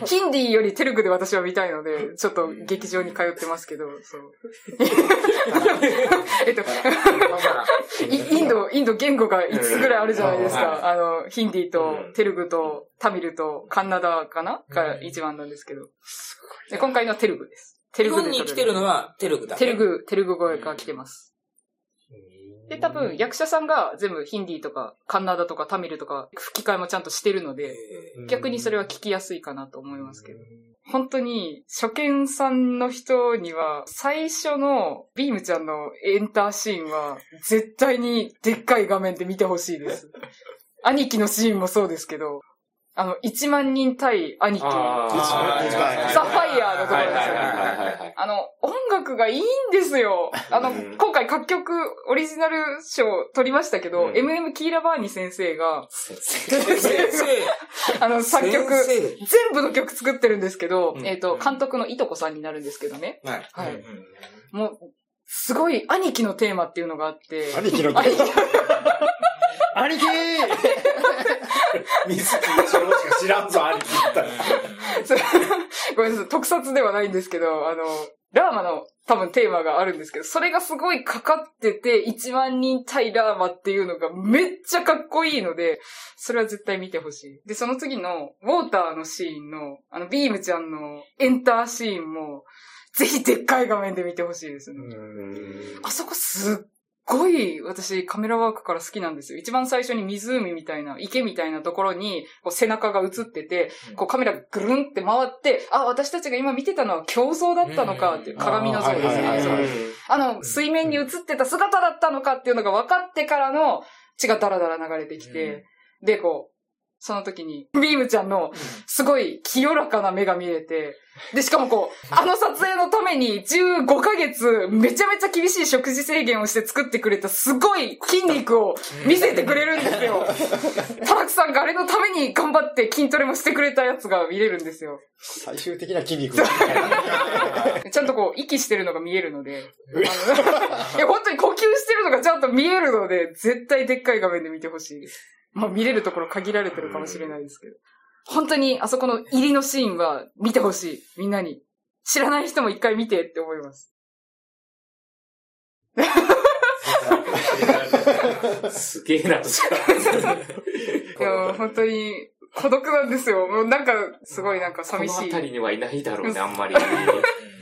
Speaker 1: ヒンディーよりテルグで私は見たいので、ちょっと劇場に通ってますけど、そう。えっと、イインド、インド言語が5つぐらいあるじゃないです
Speaker 5: うん
Speaker 1: か。あの、ヒンディーと
Speaker 5: うん
Speaker 1: テルグとタミルとカンナダかな？が一番なんですけど。で今回のはテルグです。テ
Speaker 2: 日
Speaker 1: ルグで
Speaker 2: 本に来てるのはテルグだ。
Speaker 1: テル。グ、テルグ語が来てます。で、多分、役者さんが全部ヒンディーとか、カンナダとかタミルとか、吹き替えもちゃんとしてるので、逆にそれは聞きやすいかなと思いますけど。本当に、初見さんの人には、最初のビームちゃんのエンターシーンは、絶対にでっかい画面で見てほしいです。兄貴のシーンもそうですけど、あの、1万人対兄貴。サファイアのところですよね。あの、音楽がいいんですよ。あの、
Speaker 5: うん
Speaker 1: 今回各曲オリジナル賞取りましたけど、
Speaker 5: うん
Speaker 1: MM キーラバーニ先生が、
Speaker 2: 先生。
Speaker 1: あの、作曲、全部の曲作ってるんですけど、
Speaker 5: うん
Speaker 1: えっ、と、監督のいとこさんになるんですけどね。
Speaker 4: はい。
Speaker 1: はい。
Speaker 2: うん
Speaker 1: もう、すごい兄貴のテーマっていうのがあって、
Speaker 3: 兄貴の
Speaker 1: 兄貴
Speaker 3: 兄貴
Speaker 4: 水木一郎しか知らんぞ、兄貴言ったら。
Speaker 1: そ れごめんなさい、特撮ではないんですけど、あの、ラーマの多分テーマがあるんですけど、それがすごいかかってて、1万人対ラーマっていうのがめっちゃかっこいいので、それは絶対見てほしい。で、その次の、ウォーターのシーンの、あの、ビームちゃんのエンターシーンも、ぜひでっかい画面で見てほしいですね。あそこすっごい私カメラワークから好きなんですよ。一番最初に湖みたいな、池みたいなところにこう背中が映ってて、こうカメラがぐるんって回って、あ、私たちが今見てたのは鏡像だったのかっていう鏡の像ですね。あの、水面に映ってた姿だったのかっていうのが分かってからの血がダラダラ流れてきて、で、こう、その時に、ビームちゃんの、すごい清らかな目が見えて、で、しかもこう、あの撮影のために15ヶ月、めちゃめちゃ厳しい食事制限をして作ってくれたすごい筋肉を見せてくれるんですよ。タラクさんがあれのために頑張って筋トレもしてくれたやつが見れるんですよ。
Speaker 3: 最終的な筋肉。
Speaker 1: ちゃんとこう、息してるのが見えるので、いや、本当に呼吸してるのがちゃんと見えるので、絶対でっかい画面で見てほしいです。まあ見れるところ限られてるかもしれないですけど。本当にあそこの入りのシーンは見てほしい。みんなに。知らない人も一回見てって思います。
Speaker 5: すげえなとしか。
Speaker 1: いや、本当に孤独なんですよ。もうなんか、すごいなんか寂しい。
Speaker 5: この辺りにはいないだろうね、あんまり。
Speaker 3: ま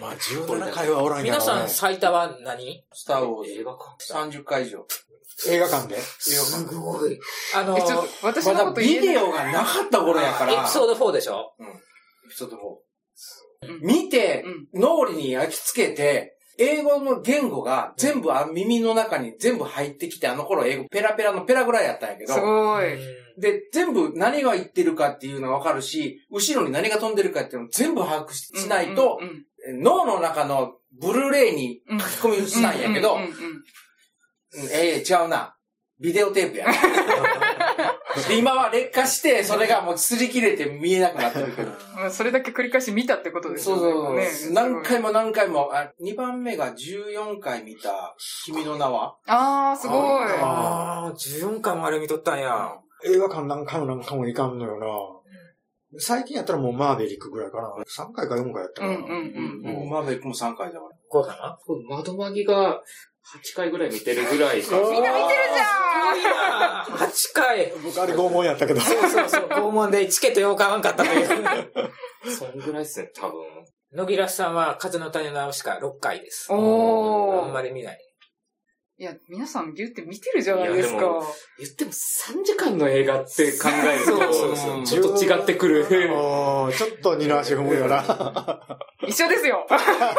Speaker 3: あ、17回はおらんやろ、ね。
Speaker 2: 皆さん最多は何？
Speaker 4: スターウォーズ
Speaker 5: 映画か。
Speaker 4: 30回以上。
Speaker 3: 映画館で。
Speaker 2: すごい。あの
Speaker 1: え、ちょっと、私の
Speaker 4: まだ
Speaker 1: こと言えない？
Speaker 4: ビデオがなかった頃やから。
Speaker 2: エピソード4でしょ？
Speaker 4: エピソード4。
Speaker 1: うん
Speaker 4: 見て
Speaker 1: う、ん。
Speaker 4: 脳裏に焼き付けて、英語の言語が全部あ耳の中に全部入ってきて、あの頃英語ペラペラのペラぐらいやったんやけ
Speaker 1: す
Speaker 4: ど、
Speaker 1: ごい。
Speaker 4: で、全部何が言ってるかっていうのがわかるし、後ろに何が飛んでるかっていうのを全部把握ししないと
Speaker 1: う、んうん
Speaker 4: 脳の中のブルーレイに
Speaker 1: うん
Speaker 4: 書き込みしないんやけどええ違うな。ビデオテープや 今は劣化して、それがもう擦り切れて見えなくなってるけど。
Speaker 1: まあそれだけ繰り返し見たってことです
Speaker 4: そう
Speaker 1: よ
Speaker 4: そう
Speaker 1: ね。
Speaker 4: そう。
Speaker 1: ね
Speaker 4: 何回も何回も、あ、2番目が14回見た、君の名は？
Speaker 1: あー、すごい。
Speaker 2: ああ、14回もあれ見とったんや。
Speaker 3: 映画館何回も何回も行かんのよな。最近やったらもうマーベリックぐらいかな。3回か4回やったかな。
Speaker 1: うんうんうん
Speaker 4: もうマーベリックも3回だから。
Speaker 2: こうかな？
Speaker 5: 窓マギが8回ぐらい見てるぐらいか。
Speaker 1: みんな見てるじゃん
Speaker 2: いいな8回。
Speaker 3: 僕あれ拷問やったけど。
Speaker 2: そうそうそう、拷問でチケットよう買わんかったという。
Speaker 5: そんぐらいですね、多分。
Speaker 2: 野木らさんは風の種のナウシカ6回です。
Speaker 1: おー
Speaker 2: あんまり見ない。
Speaker 1: いや、皆さんビューって見てるじゃないですか
Speaker 5: いやで。も言っても3時間の映画って考える
Speaker 2: そうそう
Speaker 5: と、
Speaker 2: そう
Speaker 5: ちょっと違ってくる。
Speaker 3: ちょっと二の足踏むよな。
Speaker 1: 一緒ですよ。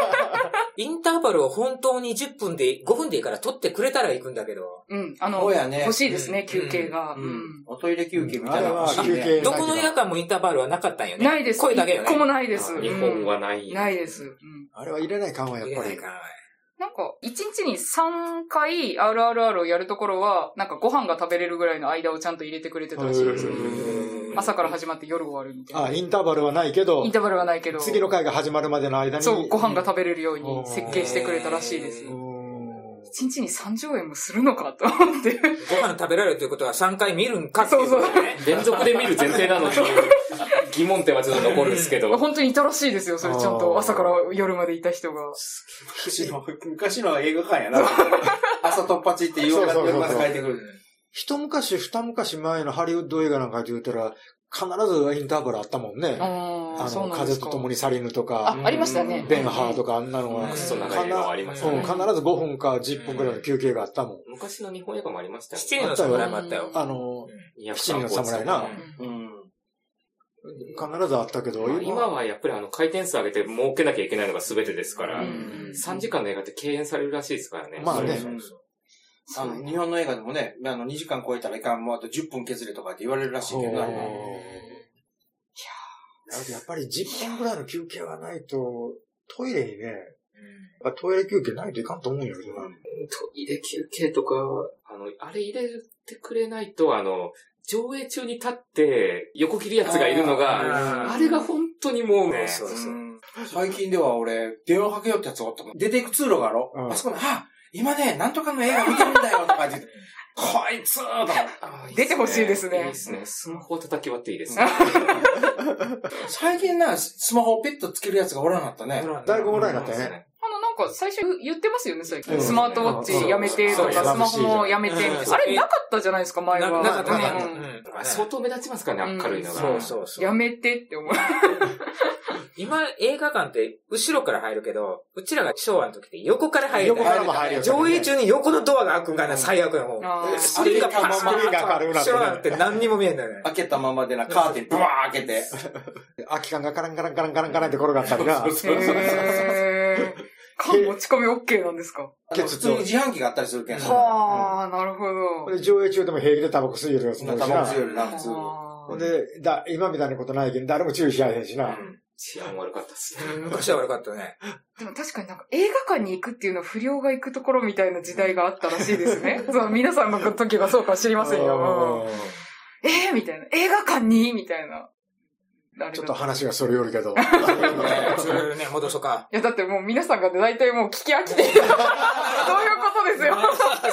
Speaker 2: インターバルを本当に10分で、5分でいいから取ってくれたら行くんだけど。
Speaker 1: うん。あの、
Speaker 4: ね
Speaker 1: 欲しいですね、休憩が。
Speaker 4: う
Speaker 1: うんん。
Speaker 4: おトイレ休憩みたいなの
Speaker 3: あれは
Speaker 4: 欲しいね
Speaker 3: 休憩
Speaker 2: どこの映画館もインターバルはなかったんよね。
Speaker 1: ないです。
Speaker 2: 声だけよね。
Speaker 1: 一個もないです。
Speaker 5: 日本はない。
Speaker 1: うんないです。うん。
Speaker 3: あれは入れないかんわ、やっぱり
Speaker 2: 入れない。か
Speaker 1: なんか、一日に3回 RRR をやるところは、なんかご飯が食べれるぐらいの間をちゃんと入れてくれてたらしいです。
Speaker 3: うん
Speaker 1: 朝から始まって夜終わるみたいな。
Speaker 3: あ、インターバルはないけど
Speaker 1: イン、ターバルはないけど。
Speaker 3: 次の回が始まるまでの間に。
Speaker 1: そう、ご飯が食べれるように設計してくれたらしいです。
Speaker 3: うん
Speaker 1: 一日に30円もするのかと思って。
Speaker 2: ご飯食べられるということは3回見るんかっていうことだね。
Speaker 5: 連続で見る前提なのに、疑問点はちょっと残るんですけど。
Speaker 1: 本当にいたらしいですよ、それちゃんと朝から夜までいた人が。
Speaker 4: 昔の、昔の映画館やな。朝突破ちって言われてまた書いてくる。
Speaker 3: 一昔二昔前のハリウッド映画なんかで言ったら、必ずインターバルあったもんね。
Speaker 1: あ
Speaker 3: の。風と共に去りぬとか、
Speaker 1: あ、ありましたね。
Speaker 3: ベンハーとかあんなのは、
Speaker 2: うん
Speaker 5: クソ長い映画はありました
Speaker 3: うん
Speaker 5: ね。
Speaker 3: 必ず5分か10分くらいの休憩があったもん。
Speaker 5: 昔の日本映画もありましたよ
Speaker 2: 七人の侍もあったよ。
Speaker 3: あの、
Speaker 5: 200
Speaker 3: 七人の侍な
Speaker 4: うん。
Speaker 3: 必ずあったけど、
Speaker 5: まあ今。はやっぱりあの回転数上げて儲けなきゃいけないのが全てですから、
Speaker 1: うん。
Speaker 5: 3時間の映画って敬遠されるらしいですからね。
Speaker 3: まあね。
Speaker 5: そう
Speaker 4: あの、日本の映画でもね、あの、2時間超えたらいかん、もうあと10分削れとかって言われるらしいけど。
Speaker 3: ややっぱり10分ぐらいの休憩はないと、トイレにね、トイレ休憩ないといかんと思うんやけどな。
Speaker 5: トイレ休憩とか、あの、あれ入れてくれないと、あの、上映中に立って横切るやつがいるのが、
Speaker 2: あ
Speaker 5: あれが本当にもうね、
Speaker 2: そうそう。
Speaker 4: 最近では俺、電話かけようってやつがおったもん。出ていく通路があろ、
Speaker 3: うん
Speaker 4: あそこに、あ、今ね、なんとかの映画見てるんだよとか言って、こいつーと
Speaker 1: 出てほしいですね
Speaker 5: いいですね。スマホを叩き割っていいですね。
Speaker 4: 最近な、スマホをペットつけるやつがおらなかったね。
Speaker 3: だいぶおらんかったよね。
Speaker 1: か最初言ってますよね、最近。
Speaker 3: うん
Speaker 1: スマートウォッチやめてとか、
Speaker 3: そう
Speaker 1: スマホもやめてみたいな。あれなかったじゃないですか、前は。
Speaker 2: ななかったね。
Speaker 1: うん
Speaker 5: 相当目立ちますからね、明るいのが。
Speaker 2: そうそうそう。
Speaker 1: やめてって思う。
Speaker 2: 今、映画館って後ろから入るけど、うちらが昭和の時って横から入る。
Speaker 3: 横からも入るよ。
Speaker 2: 上映中に横のドアが開くんかな、最悪やもう。
Speaker 1: あー
Speaker 2: スクリーンがパラ
Speaker 3: スクリーンが明るくなってね
Speaker 2: 後ろなんて何にも見えんだよね。
Speaker 4: 開けたままでな、カーテンブワー開けて。
Speaker 3: 空き缶がカランカランカランカランカランって転がったりな。
Speaker 1: へー。缶持ち込み OK なんですか？
Speaker 4: 普通に自販機があったりするけん。
Speaker 1: はあ、なるほど。
Speaker 3: で上映中でも平気でタバコ吸いよるやつもいるしな
Speaker 4: タバコ。強いよりな、普通。
Speaker 3: ほんで、だ、今みたいなことないけど、誰も注意しやへんしな。
Speaker 5: 治安悪かったっすね。
Speaker 2: う ん昔は悪かったね。
Speaker 1: でも確かになんか映画館に行くっていうのは不良が行くところみたいな時代があったらしいですね。そう、皆さんの時がそうか知りませんよ。うんえー、みたいな。映画館に？みたいな。
Speaker 3: ちょっと話がそれよるけど。
Speaker 2: それね、戻そうか。
Speaker 1: いや、だってもう皆さんが大体もう聞き飽きている。そういうことですよ。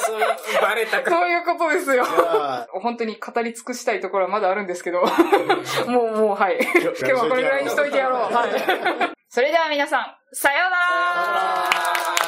Speaker 2: そうバレたか。
Speaker 1: そういうことですよ。
Speaker 3: あ
Speaker 1: 本当に語り尽くしたいところはまだあるんですけど。もう、もう、はい。今日はこれぐらいにしといてやろう。はい。それでは皆さん、さようなら